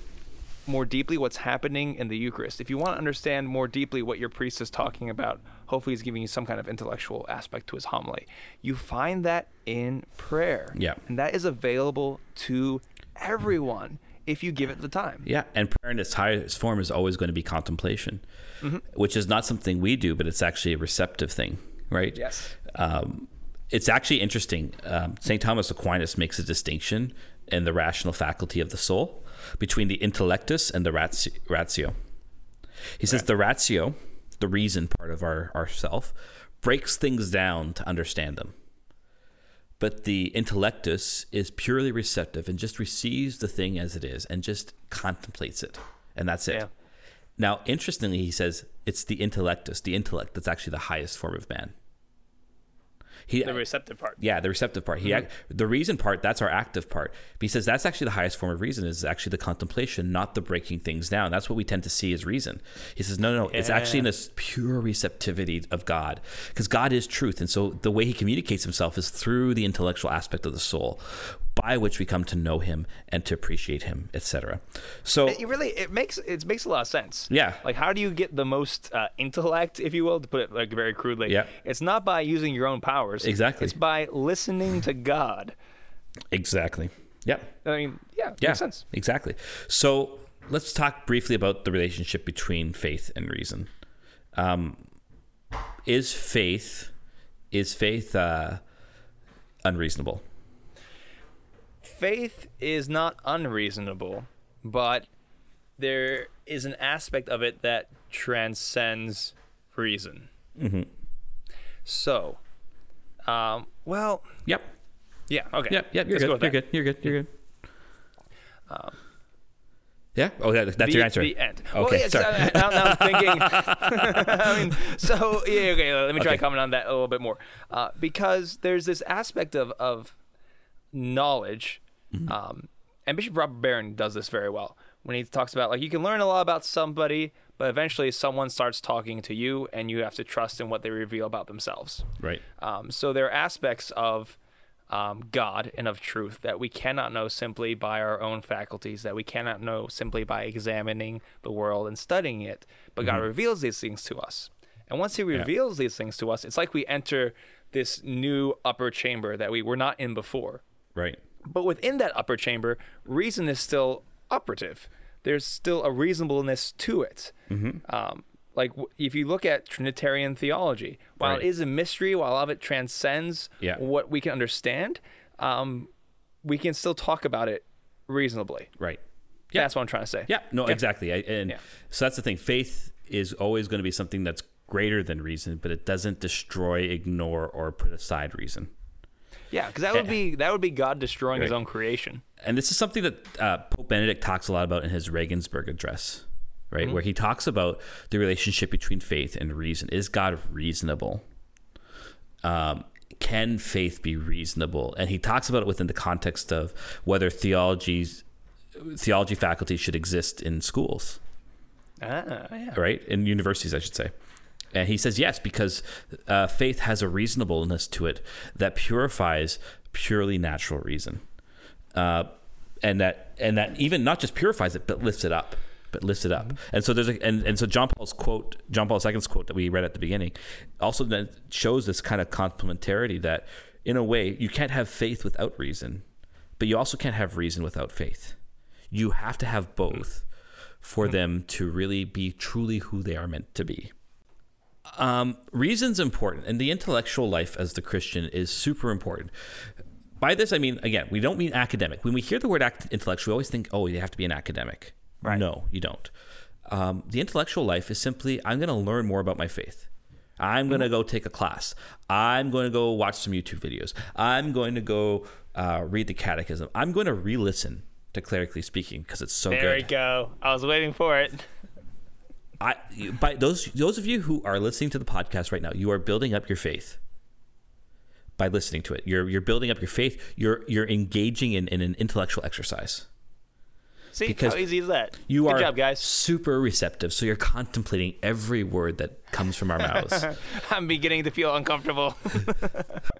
more deeply what's happening in the Eucharist, if you want to understand more deeply what your priest is talking about, hopefully he's giving you some kind of intellectual aspect to his homily. You find that in prayer. Yeah. And that is available to everyone if you give it the time. Yeah, and prayer in its highest form is always going to be contemplation, Mm-hmm. which is not something we do, but it's actually a receptive thing, right? Yes. Um, it's actually interesting. Um, St. Thomas Aquinas makes a distinction in the rational faculty of the soul between the intellectus and the ratio. He says the ratio, the reason part of our, our self, breaks things down to understand them. But the intellectus is purely receptive and just receives the thing as it is and just contemplates it. And that's it. Yeah. Now, interestingly, he says it's the intellectus, the intellect, that's actually the highest form of man. He, The receptive part. yeah, the receptive part. He, mm-hmm. ac the reason part, that's our active part. He says that's actually the highest form of reason is actually the contemplation, not the breaking things down. That's what we tend to see as reason. He says, no, no, no it's actually in this pure receptivity of God because God is truth. And so the way he communicates himself is through the intellectual aspect of the soul by which we come to know him and to appreciate him, etc. So It really it makes it makes a lot of sense. Yeah. Like how do you get the most uh, intellect, if you will, to put it like very crudely? Yeah. It's not by using your own powers. Exactly. It's by listening to God. exactly. Yeah. I mean, yeah, Yeah, makes sense. exactly. So let's talk briefly about the relationship between faith and reason. Um, is faith is faith uh, unreasonable? Faith is not unreasonable, but there is an aspect of it that transcends reason. Mm-hmm. So, um, well, Yep. yeah, okay. Yep. Yep. You're go good. You're good. You're good. You're good. Yeah. Oh, that, that's the, your answer. The end. Okay. Well, yeah, sorry. so now, now I'm thinking. I mean, so yeah, okay. Let me try Okay. to comment on that a little bit more, uh, because there's this aspect of of knowledge, Mm-hmm. um, and Bishop Robert Barron does this very well when he talks about like you can learn a lot about somebody, but eventually someone starts talking to you, and you have to trust in what they reveal about themselves. right. Um, so there are aspects of um, God and of truth that we cannot know simply by our own faculties, that we cannot know simply by examining the world and studying it. But God reveals these things to us. And once He reveals these things to us, it's like we enter this new upper chamber that we were not in before. Right. But within that upper chamber, reason is still operative. There's still a reasonableness to it. Um, like w- if you look at Trinitarian theology, while Right. it is a mystery, while all of it transcends Yeah. what we can understand, um, we can still talk about it reasonably. Right. Yeah. That's what I'm trying to say. Yeah, no, Okay. exactly. I, and Yeah. so that's the thing. Faith is always going to be something that's greater than reason, but it doesn't destroy, ignore, or put aside reason. Yeah, because that would be that would be God destroying His own creation. And this is something that uh, Pope Benedict talks a lot about in his Regensburg address, right? Where he talks about the relationship between faith and reason. Is God reasonable? Um, can faith be reasonable? And he talks about it within the context of whether theologies, theology faculty should exist in schools. Ah, yeah. right? In universities, I should say. And he says yes because uh, faith has a reasonableness to it that purifies purely natural reason, uh, and that and that even not just purifies it but lifts it up, but lifts it up. And so there's a and, and so John Paul's quote, John Paul II's quote that we read at the beginning, also then shows this kind of complementarity that in a way you can't have faith without reason, but you also can't have reason without faith. You have to have both for them to really be truly who they are meant to be. Um, reason's important, and the intellectual life as the Christian is super important. By this, I mean, again, we don't mean academic. When we hear the word act- intellectual, we always think, oh, you have to be an academic. Right. No, you don't. Um, the intellectual life is simply, I'm going to learn more about my faith. I'm going to go take a class. I'm going to go watch some YouTube videos. I'm going to go uh, read the catechism. I'm going to re listen to Clerically Speaking because it's so There good. There we go. I was waiting for it. I by those those of you who are listening to the podcast right now, you are building up your faith by listening to it. You're you're building up your faith. You're you're engaging in, in an intellectual exercise. See Because how easy is that? You Good are job, guys. super receptive, so you're contemplating every word that comes from our mouths. I'm beginning to feel uncomfortable.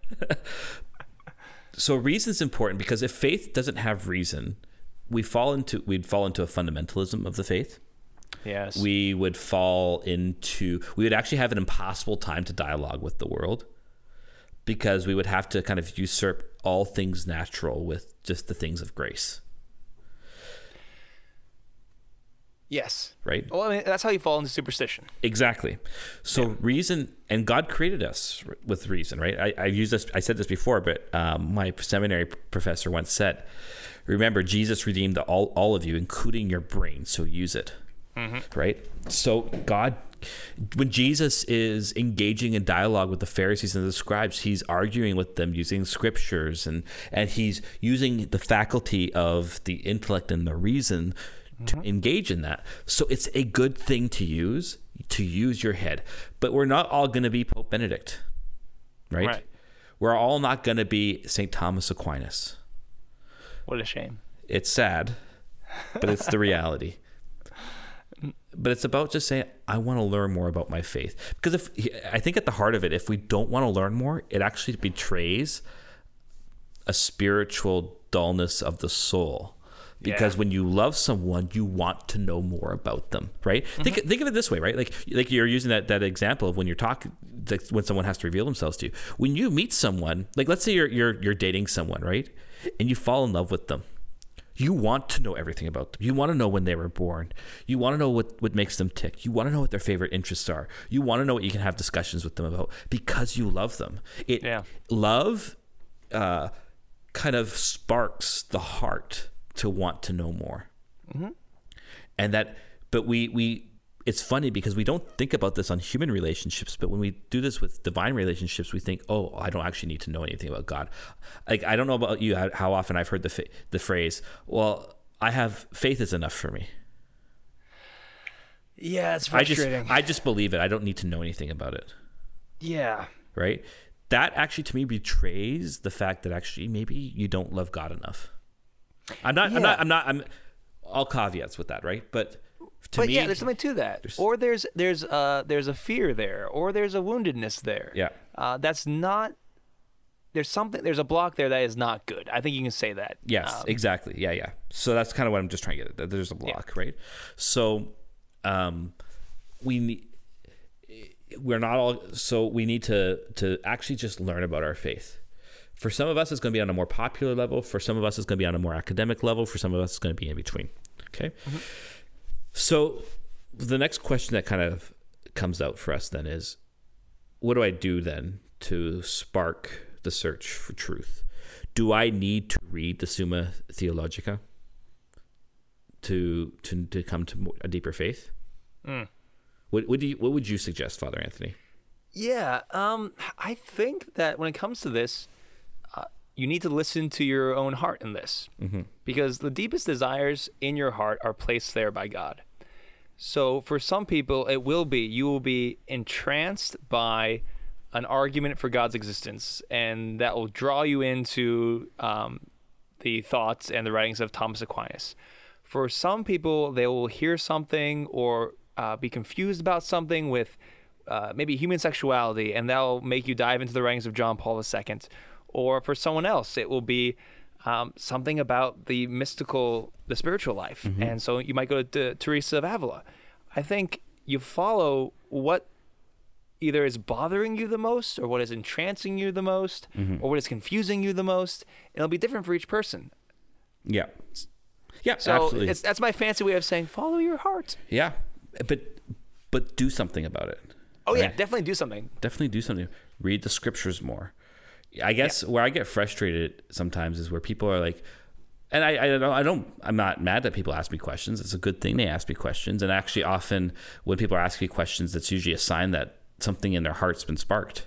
so reason's important because if faith doesn't have reason, we fall into we'd fall into a fundamentalism of the faith. Yes. we would fall into we would actually have an impossible time to dialogue with the world because we would have to kind of usurp all things natural with just the things of grace yes. right Well, I mean, that's how you fall into superstition. exactly so reason and god created us with reason right i, I used this i said this before but um, my seminary professor once said remember jesus redeemed all, all of you including your brain so use it Mm-hmm. right? So god when jesus is engaging in dialogue with the pharisees and the scribes he's arguing with them using scriptures and and he's using the faculty of the intellect and the reason to mm-hmm. engage in that. So it's a good thing to use to use your head. But we're not all going to be pope benedict right, Right. we're all not going to be st thomas aquinas. What a shame. it's sad, but it's the reality. But it's about just saying, I want to learn more about my faith. Because if I think at the heart of it, if we don't want to learn more, it actually betrays a spiritual dullness of the soul. Because Yeah. when you love someone, you want to know more about them, right? Think mm-hmm. think of it this way, right? Like like you're using that that example of when you're talking, when someone has to reveal themselves to you. When you meet someone, like let's say you're you're you're dating someone, right? And you fall in love with them you want to know everything about them. You want to know when they were born. You want to know what, what makes them tick. You want to know what their favorite interests are. You want to know what you can have discussions with them about because you love them. It Yeah. love uh, kind of sparks the heart to want to know more. And that, but we we it's funny because we don't think about this on human relationships, but when we do this with divine relationships, we think, "Oh, I don't actually need to know anything about God." Like I don't know about you, how- often I've heard the fa- the phrase, "Well, I have faith is enough for me. Yeah, it's I just frustrating. I just believe it. I don't need to know anything about it. yeah. Right? That actually to me betrays the fact that actually maybe you don't love God enough. I'm not I'm not I'm not I'm all caveats with that, right? But to but me yeah, there's something to that. there's- or there's there's uh there's a fear there, or there's a woundedness there. Yeah. Uh, that's not. There's something. There's a block there that is not good. I think you can say that. Yes, Um, exactly. Yeah, yeah. So that's kind of what I'm just trying to get at. There's a block, right? So, um, we need. We're not all. So we need to to actually just learn about our faith. For some of us, it's going to be on a more popular level. For some of us, it's going to be on a more academic level. For some of us, it's going to be in between. Okay. So the next question that kind of comes out for us then is, what do I do then to spark the search for truth? Do I need to read the Summa Theologica to to to come to more- a deeper faith? What would you what would you suggest, Father Anthony? Yeah, um, I think that when it comes to this, uh, you need to listen to your own heart in this, because the deepest desires in your heart are placed there by God. So for some people, it will be you will be entranced by an argument for God's existence, and that will draw you into um, the thoughts and the writings of Thomas Aquinas. For some people, they will hear something or uh, be confused about something with uh, maybe human sexuality, and that'll make you dive into the writings of John Paul II. Or for someone else, it will be um, something about the mystical, the spiritual life. And so you might go to Teresa of Avila. I think you follow what either is bothering you the most or what is entrancing you the most or what is confusing you the most. It'll be different for each person. Yeah, yeah, So absolutely. it's, that's my fancy way of saying follow your heart. yeah, but but do something about it. Oh yeah, definitely do something. definitely do something. Read the scriptures more. I guess where I get frustrated sometimes is where people are like, and I, I don't, I don't, I'm not mad that people ask me questions. It's a good thing they ask me questions. And actually, often when people are asking me questions, that's usually a sign that something in their heart's been sparked,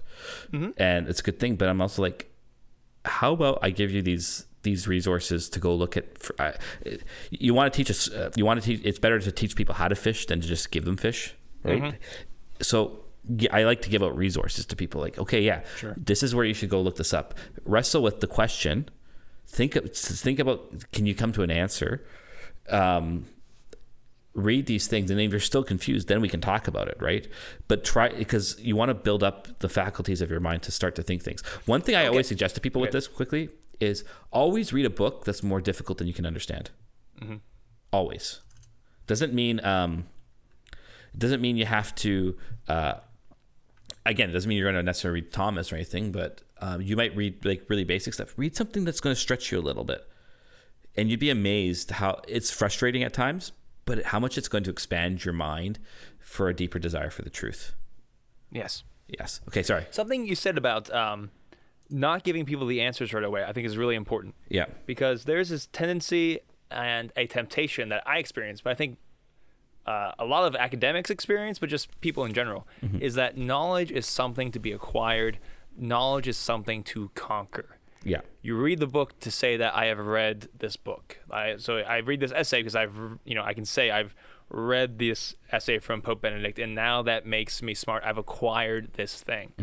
and it's a good thing. But I'm also like, how about I give you these these resources to go look at? For, uh, you want to teach us? Uh, you want to teach? It's better to teach people how to fish than to just give them fish, right? So yeah, I like to give out resources to people. Like, okay, yeah, this is where you should go look this up. Wrestle with the question. Think think about. Can you come to an answer? Um, read these things and if you're still confused then we can talk about it right but try because you want to build up the faculties of your mind to start to think things one thing i always suggest to people with this quickly is always read a book that's more difficult than you can understand always doesn't mean um doesn't mean you have to uh again it doesn't mean you're going to necessarily read thomas or anything but um, you might read like really basic stuff read something that's going to stretch you a little bit and you'd be amazed how it's frustrating at times, but how much it's going to expand your mind for a deeper desire for the truth. Yes. Yes. Okay. Sorry. Something you said about um, not giving people the answers right away, I think is really important Yeah. because there's this tendency and a temptation that I experience, but I think uh, a lot of academics experience, but just people in general, is that knowledge is something to be acquired. Knowledge is something to conquer. Yeah. you read the book to say that I have read this book. I so I read this essay because I've you know I can say I've read this essay from Pope Benedict and now that makes me smart. I've acquired this thing.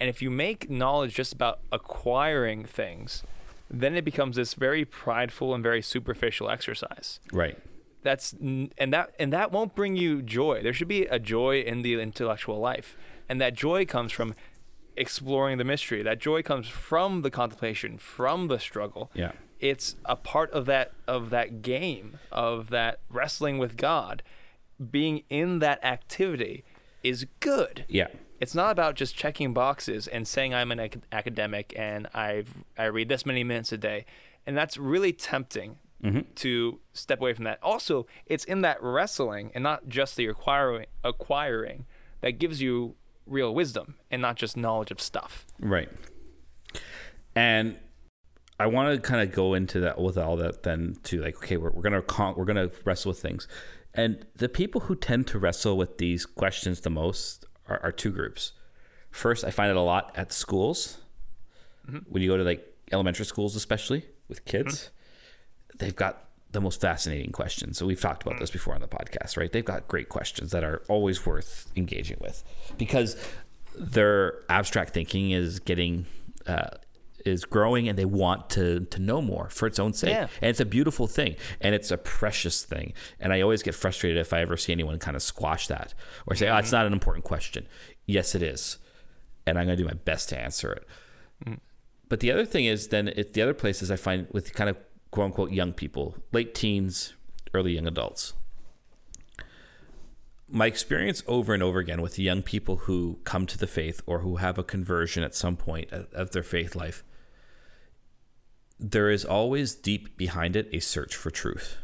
And if you make knowledge just about acquiring things, then it becomes this very prideful and very superficial exercise. Right. That's and that and that won't bring you joy. There should be a joy in the intellectual life, and that joy comes from exploring the mystery. That joy comes from the contemplation, from the struggle. Yeah. It's a part of that of that game of that wrestling with God. Being in that activity is good. Yeah. It's not about just checking boxes and saying I'm an ac- academic and I've I read this many minutes a day, and that's really tempting Mm-hmm. to step away from that. Also, it's in that wrestling and not just the acquiring acquiring that gives you real wisdom and not just knowledge of stuff. Right. And I want to kind of go into that with all that then to like, okay, we're, we're gonna con- we're gonna wrestle with things, and the people who tend to wrestle with these questions the most are, are two groups. First, I find it a lot at schools mm-hmm. when you go to like elementary schools, especially with kids. Mm-hmm. They've got the most fascinating questions. So we've talked about mm. this before on the podcast, right? They've got great questions that are always worth engaging with because their abstract thinking is getting uh, is growing and they want to to know more for its own sake. Yeah. And it's a beautiful thing and it's a precious thing. And I always get frustrated if I ever see anyone kind of squash that or say, "Oh, it's mm-hmm. not an important question." Yes, it is. And I'm going to do my best to answer it. Mm. But the other thing is then it, the other places I find with kind of quote unquote young people, late teens, early young adults. My experience over and over again with young people who come to the faith or who have a conversion at some point of- their faith life, there is always deep behind it a search for truth.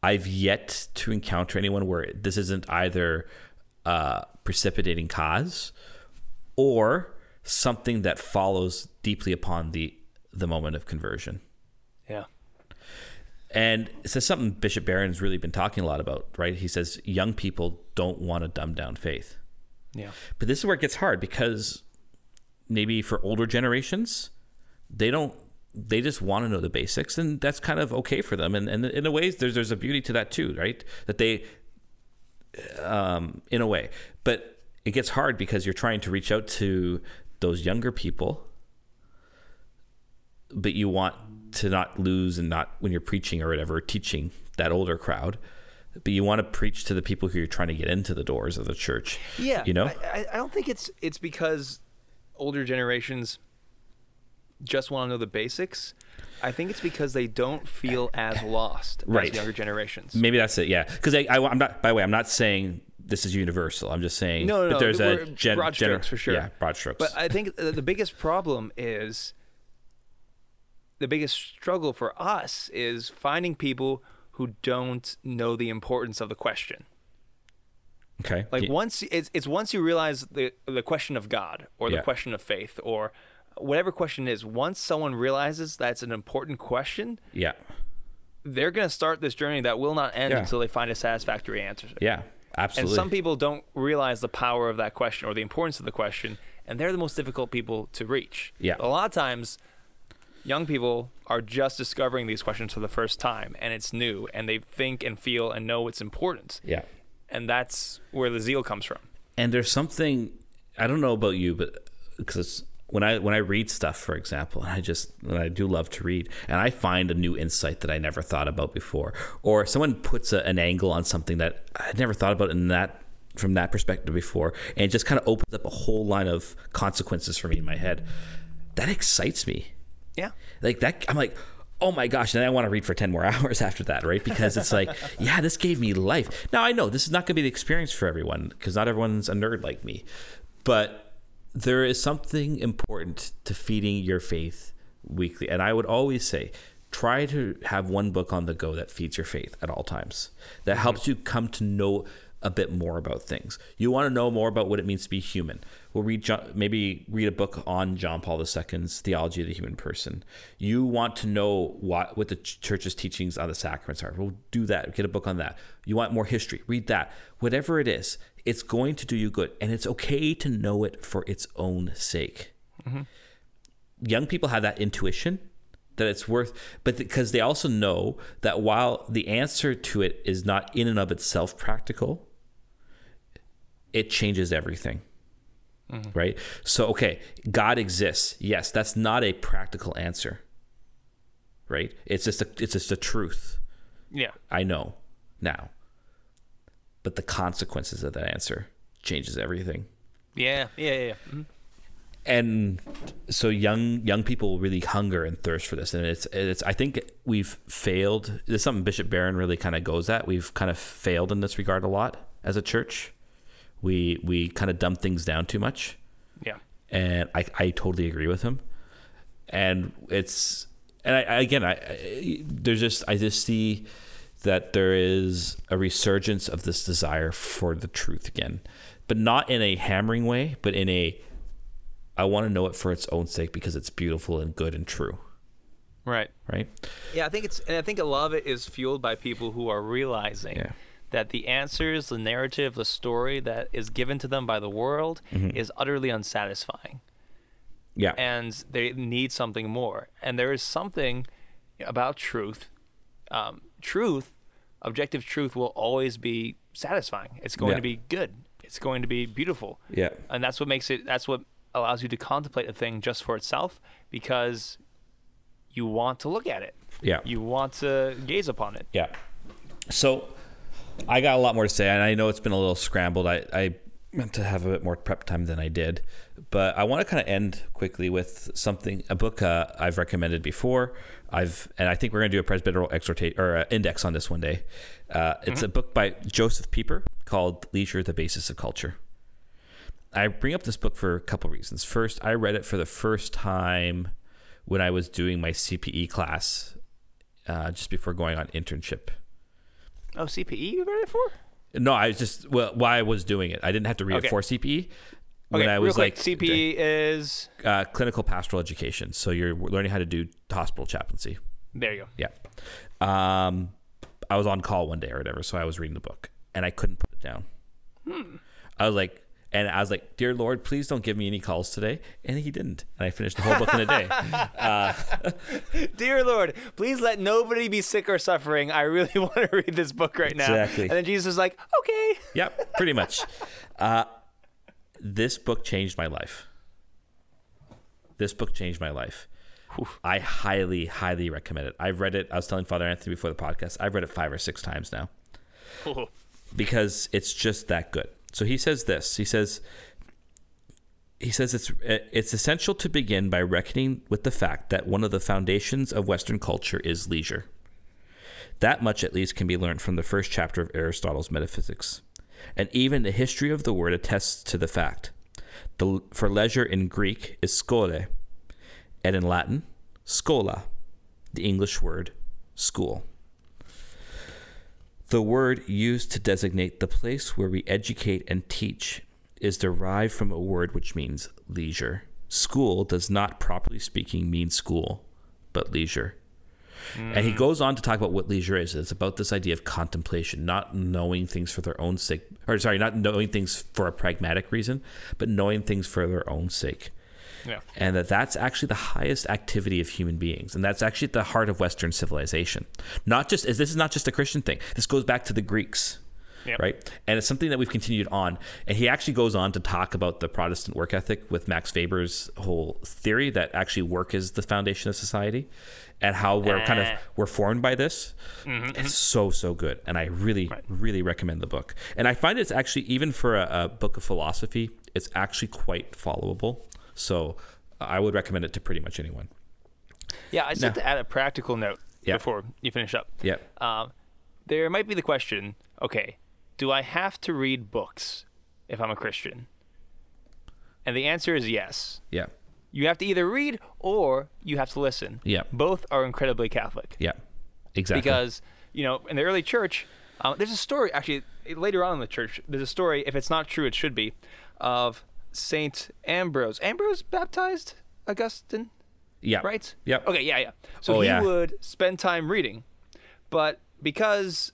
I've yet to encounter anyone where this isn't either a precipitating cause or something that follows deeply upon the the moment of conversion. Yeah. And it's just something Bishop Barron's really been talking a lot about, right? He says young people don't want to dumb down faith. Yeah. But this is where it gets hard because maybe for older generations, they don't they just want to know the basics and that's kind of okay for them. And and in a ways there's there's a beauty to that too, right? That they um in a way. But it gets hard because you're trying to reach out to those younger people but you want to not lose and not when you're preaching or whatever teaching that older crowd but you want to preach to the people who you're trying to get into the doors of the church Yeah, you know I, I- don't think it's it's because older generations just want to know the basics. I think it's because they don't feel as lost Right. as younger generations. maybe that's it yeah because I, I i'm not by the way i'm not saying this is universal i'm just saying No, no, that no, there's a gen, broad strokes for sure. yeah broad strokes But I think the biggest problem is the biggest struggle for us is finding people who don't know the importance of the question. okay Like Ye- once it's it's once you realize the the question of God or the Yeah. question of faith or whatever question it is, once someone realizes that's an important question, yeah they're going to start this journey that will not end Yeah. until they find a satisfactory answer. yeah Absolutely. And some people don't realize the power of that question or the importance of the question, and they're the most difficult people to reach. Yeah. A lot of times, young people are just discovering these questions for the first time, and it's new, and they think and feel and know it's important. yeah And that's where the zeal comes from. and there's something I don't know about you, but because when I when I read stuff, for example, and I just and I do love to read, and I find a new insight that I never thought about before, or someone puts a, an angle on something that I never thought about in that from that perspective before, and it just kind of opens up a whole line of consequences for me in my head. That excites me Yeah. like that i'm like oh my gosh then i want to read for 10 more hours after that right because it's like yeah this gave me life now i know this is not going to be the experience for everyone because not everyone's a nerd like me but there is something important to feeding your faith weekly and i would always say try to have one book on the go that feeds your faith at all times that mm-hmm. helps you come to know a bit more about things. You want to know more about what it means to be human. We'll read John, maybe read a book on John Paul II's theology of the human person. You want to know what what the church's teachings on the sacraments are. We'll do that. Get a book on that. You want more history? Read that. Whatever it is, it's going to do you good, and it's okay to know it for its own sake. Mm-hmm. Young people have that intuition that it's worth but because they also know that while the answer to it is not in and of itself practical it changes everything right so okay god exists yes that's not a practical answer right it's just a it's just a truth Yeah. i know now but the consequences of that answer changes everything Yeah. Yeah. Yeah. Mhm. and so young young people really hunger and thirst for this and it's it's i think we've failed this is something bishop barron really kind of goes at we've kind of failed in this regard a lot as a church we we kind of dumb things down too much Yeah. and i i totally agree with him and it's and i, I again I, I there's just i just see that there is a resurgence of this desire for the truth again but not in a hammering way but in a i want to know it for its own sake because it's beautiful and good and true Right. right Yeah, I think it's, and I think a lot of it is fueled by people who are realizing Yeah. That the answers, the narrative, the story that is given to them by the world is utterly unsatisfying, yeah and they need something more. And there is something about truth, um, truth, objective truth will always be satisfying. It's going Yeah. to be good. It's going to be beautiful. Yeah. And that's what makes it, that's what allows you to contemplate a thing just for itself because you want to look at it. Yeah. You want to gaze upon it. Yeah. So I got a lot more to say, and I know it's been a little scrambled. I, I meant to have a bit more prep time than I did, but I want to kind of end quickly with something a book uh, I've recommended before. I've and I think we're going to do a presbyteral exhortate or uh, index on this one day. Uh, it's a book by Joseph Pieper called "Leisure: The Basis of Culture." I bring up this book for a couple reasons. First, I read it for the first time when I was doing my CPE class uh, just before going on internship. Oh, CPE you read it for? No, I was just well, why I was doing it. I didn't have to read Okay. it for CPE. When Okay, I real was quick, like CPE is, uh, clinical pastoral education, so you're learning how to do hospital chaplaincy. there you go. Yeah. Um, I was on call one day or whatever, so I was reading the book and I couldn't put it down. Hmm. I was like, and I was like, "Dear Lord, please don't give me any calls today." And He didn't, and I finished the whole book in a day. Dear Lord, please let nobody be sick or suffering. I really want to read this book right now. Exactly. And then Jesus was like, okay. Yep, pretty much. Uh, this book changed my life. This book changed my life. I highly, highly recommend it. I've read it. I was telling Father Anthony before the podcast. I've read it five or six times now because it's just that good. So he says this. He says he says it's it's essential to begin by reckoning with the fact that one of the foundations of Western culture is leisure. That much, at least, can be learned from the first chapter of Aristotle's Metaphysics. And even the history of the word attests to the fact. The, for leisure in Greek is skole, and in Latin, scola, the English word school. The word used to designate the place where we educate and teach is derived from a word which means leisure. School does not, properly speaking, mean school, but leisure. And he mm. goes on to talk about what leisure is. It's about this idea of contemplation, not knowing things for their own sake, or sorry, not knowing things for a pragmatic reason, but knowing things for their own sake. Yeah. And that that's actually the highest activity of human beings, and that's actually at the heart of Western civilization. Not just this is not just a Christian thing. This goes back to the Greeks Yep. right? And it's something that we've continued on. And he actually goes on to talk about the Protestant work ethic with Max Weber's whole theory that actually work is the foundation of society, and how we're kind of Ah. we're formed by this. It's so so good, and I really really recommend the book. And I find it's actually even for a, a book of philosophy, it's actually quite followable. So I would recommend it to pretty much anyone. Yeah, I just No. have to add a practical note Yeah. before you finish up. Yeah. Um, there might be the question okay, do I have to read books if I'm a Christian? And the answer is yes. Yeah. You have to either read or you have to listen. Yeah. Both are incredibly Catholic. Yeah. Exactly. Because, you know, in the early church, um, there's a story, actually, later on in the church, there's a story, if it's not true, it should be, of Saint Ambrose. Ambrose baptized Augustine? yeah. right? Yep. Okay, yeah, yeah. So Oh, he yeah. would spend time reading, but because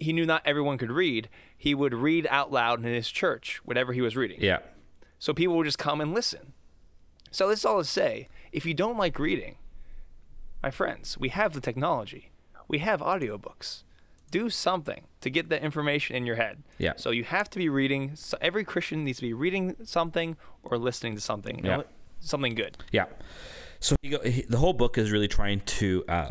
he knew not everyone could read, he would read out loud in his church, whatever he was reading. Yeah. So people would just come and listen. So this is all to say, if you don't like reading, my friends, we have the technology. We have audiobooks. Do something to get that information in your head. Yeah. So you have to be reading. So every Christian needs to be reading something or listening to something. you Yeah. know, Something good. Yeah. So he go, he, the whole book is really trying to uh,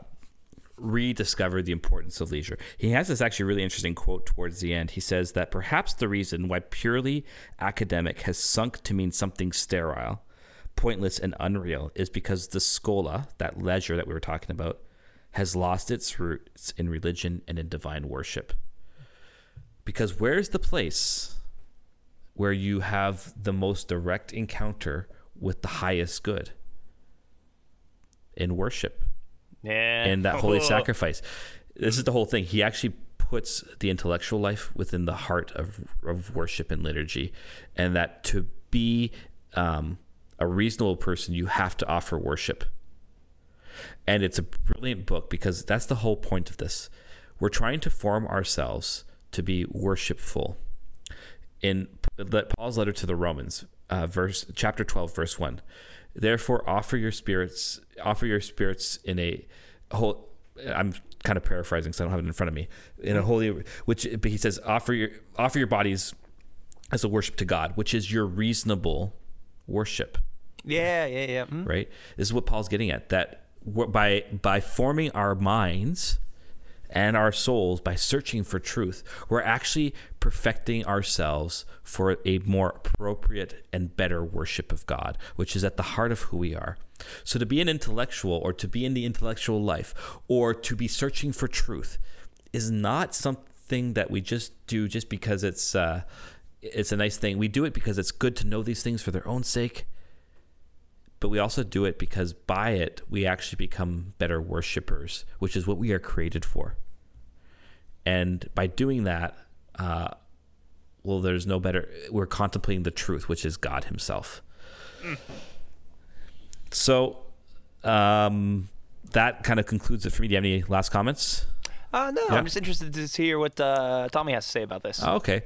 rediscover the importance of leisure. He has this actually really interesting quote towards the end. He says that perhaps the reason why purely academic has sunk to mean something sterile, pointless, and unreal is because the scola, that leisure that we were talking about, has lost its roots in religion and in divine worship. Because where's the place where you have the most direct encounter with the highest good? In worship Yeah. in that holy sacrifice. This is the whole thing. He actually puts the intellectual life within the heart of, of worship and liturgy, and that to be um, a reasonable person, you have to offer worship. And it's a brilliant book because that's the whole point of this. We're trying to form ourselves to be worshipful. In Paul's letter to the Romans, uh, verse chapter twelve, verse one, therefore offer your spirits, offer your spirits in a whole. I'm kind of paraphrasing, because I don't have it in front of me. In a holy, which but he says, offer your offer your bodies as a worship to God, which is your reasonable worship Yeah, yeah, yeah. Mm. right? This is what Paul's getting at that by by forming our minds and our souls by searching for truth, we're actually perfecting ourselves for a more appropriate and better worship of God, which is at the heart of who we are. So to be an intellectual or to be in the intellectual life or to be searching for truth is not something that we just do just because it's uh, it's a nice thing. We do it because it's good to know these things for their own sake but we also do it because by it we actually become better worshipers, which is what we are created for. And by doing that, uh, well, there's no better. We're contemplating the truth, which is God Himself. So, um, that kind of concludes it for me. Do you have any last comments? Uh, no, Yeah. I'm just interested to hear what uh, Tommy has to say about this. Oh, okay.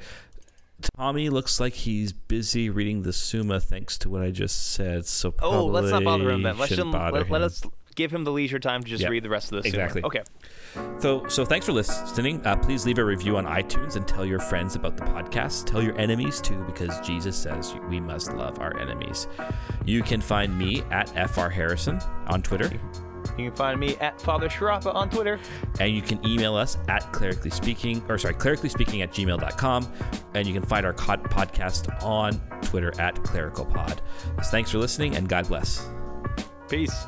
Tommy looks like he's busy reading the Summa, thanks to what I just said. So oh, let's not bother him then. Let's him, bother let, let us give him the leisure time to just Yeah, read the rest of this. exactly. Okay. So, so thanks for listening. Uh, please leave a review on iTunes and tell your friends about the podcast. Tell your enemies too, because Jesus says we must love our enemies. You can find me at fr harrison on Twitter, You can find me at Father Sciarappa on Twitter. and you can email us at clerically speaking, or sorry, clerically speaking at gmail.com, and you can find our podcast on Twitter at clericalpod. So thanks for listening, and God bless. Peace.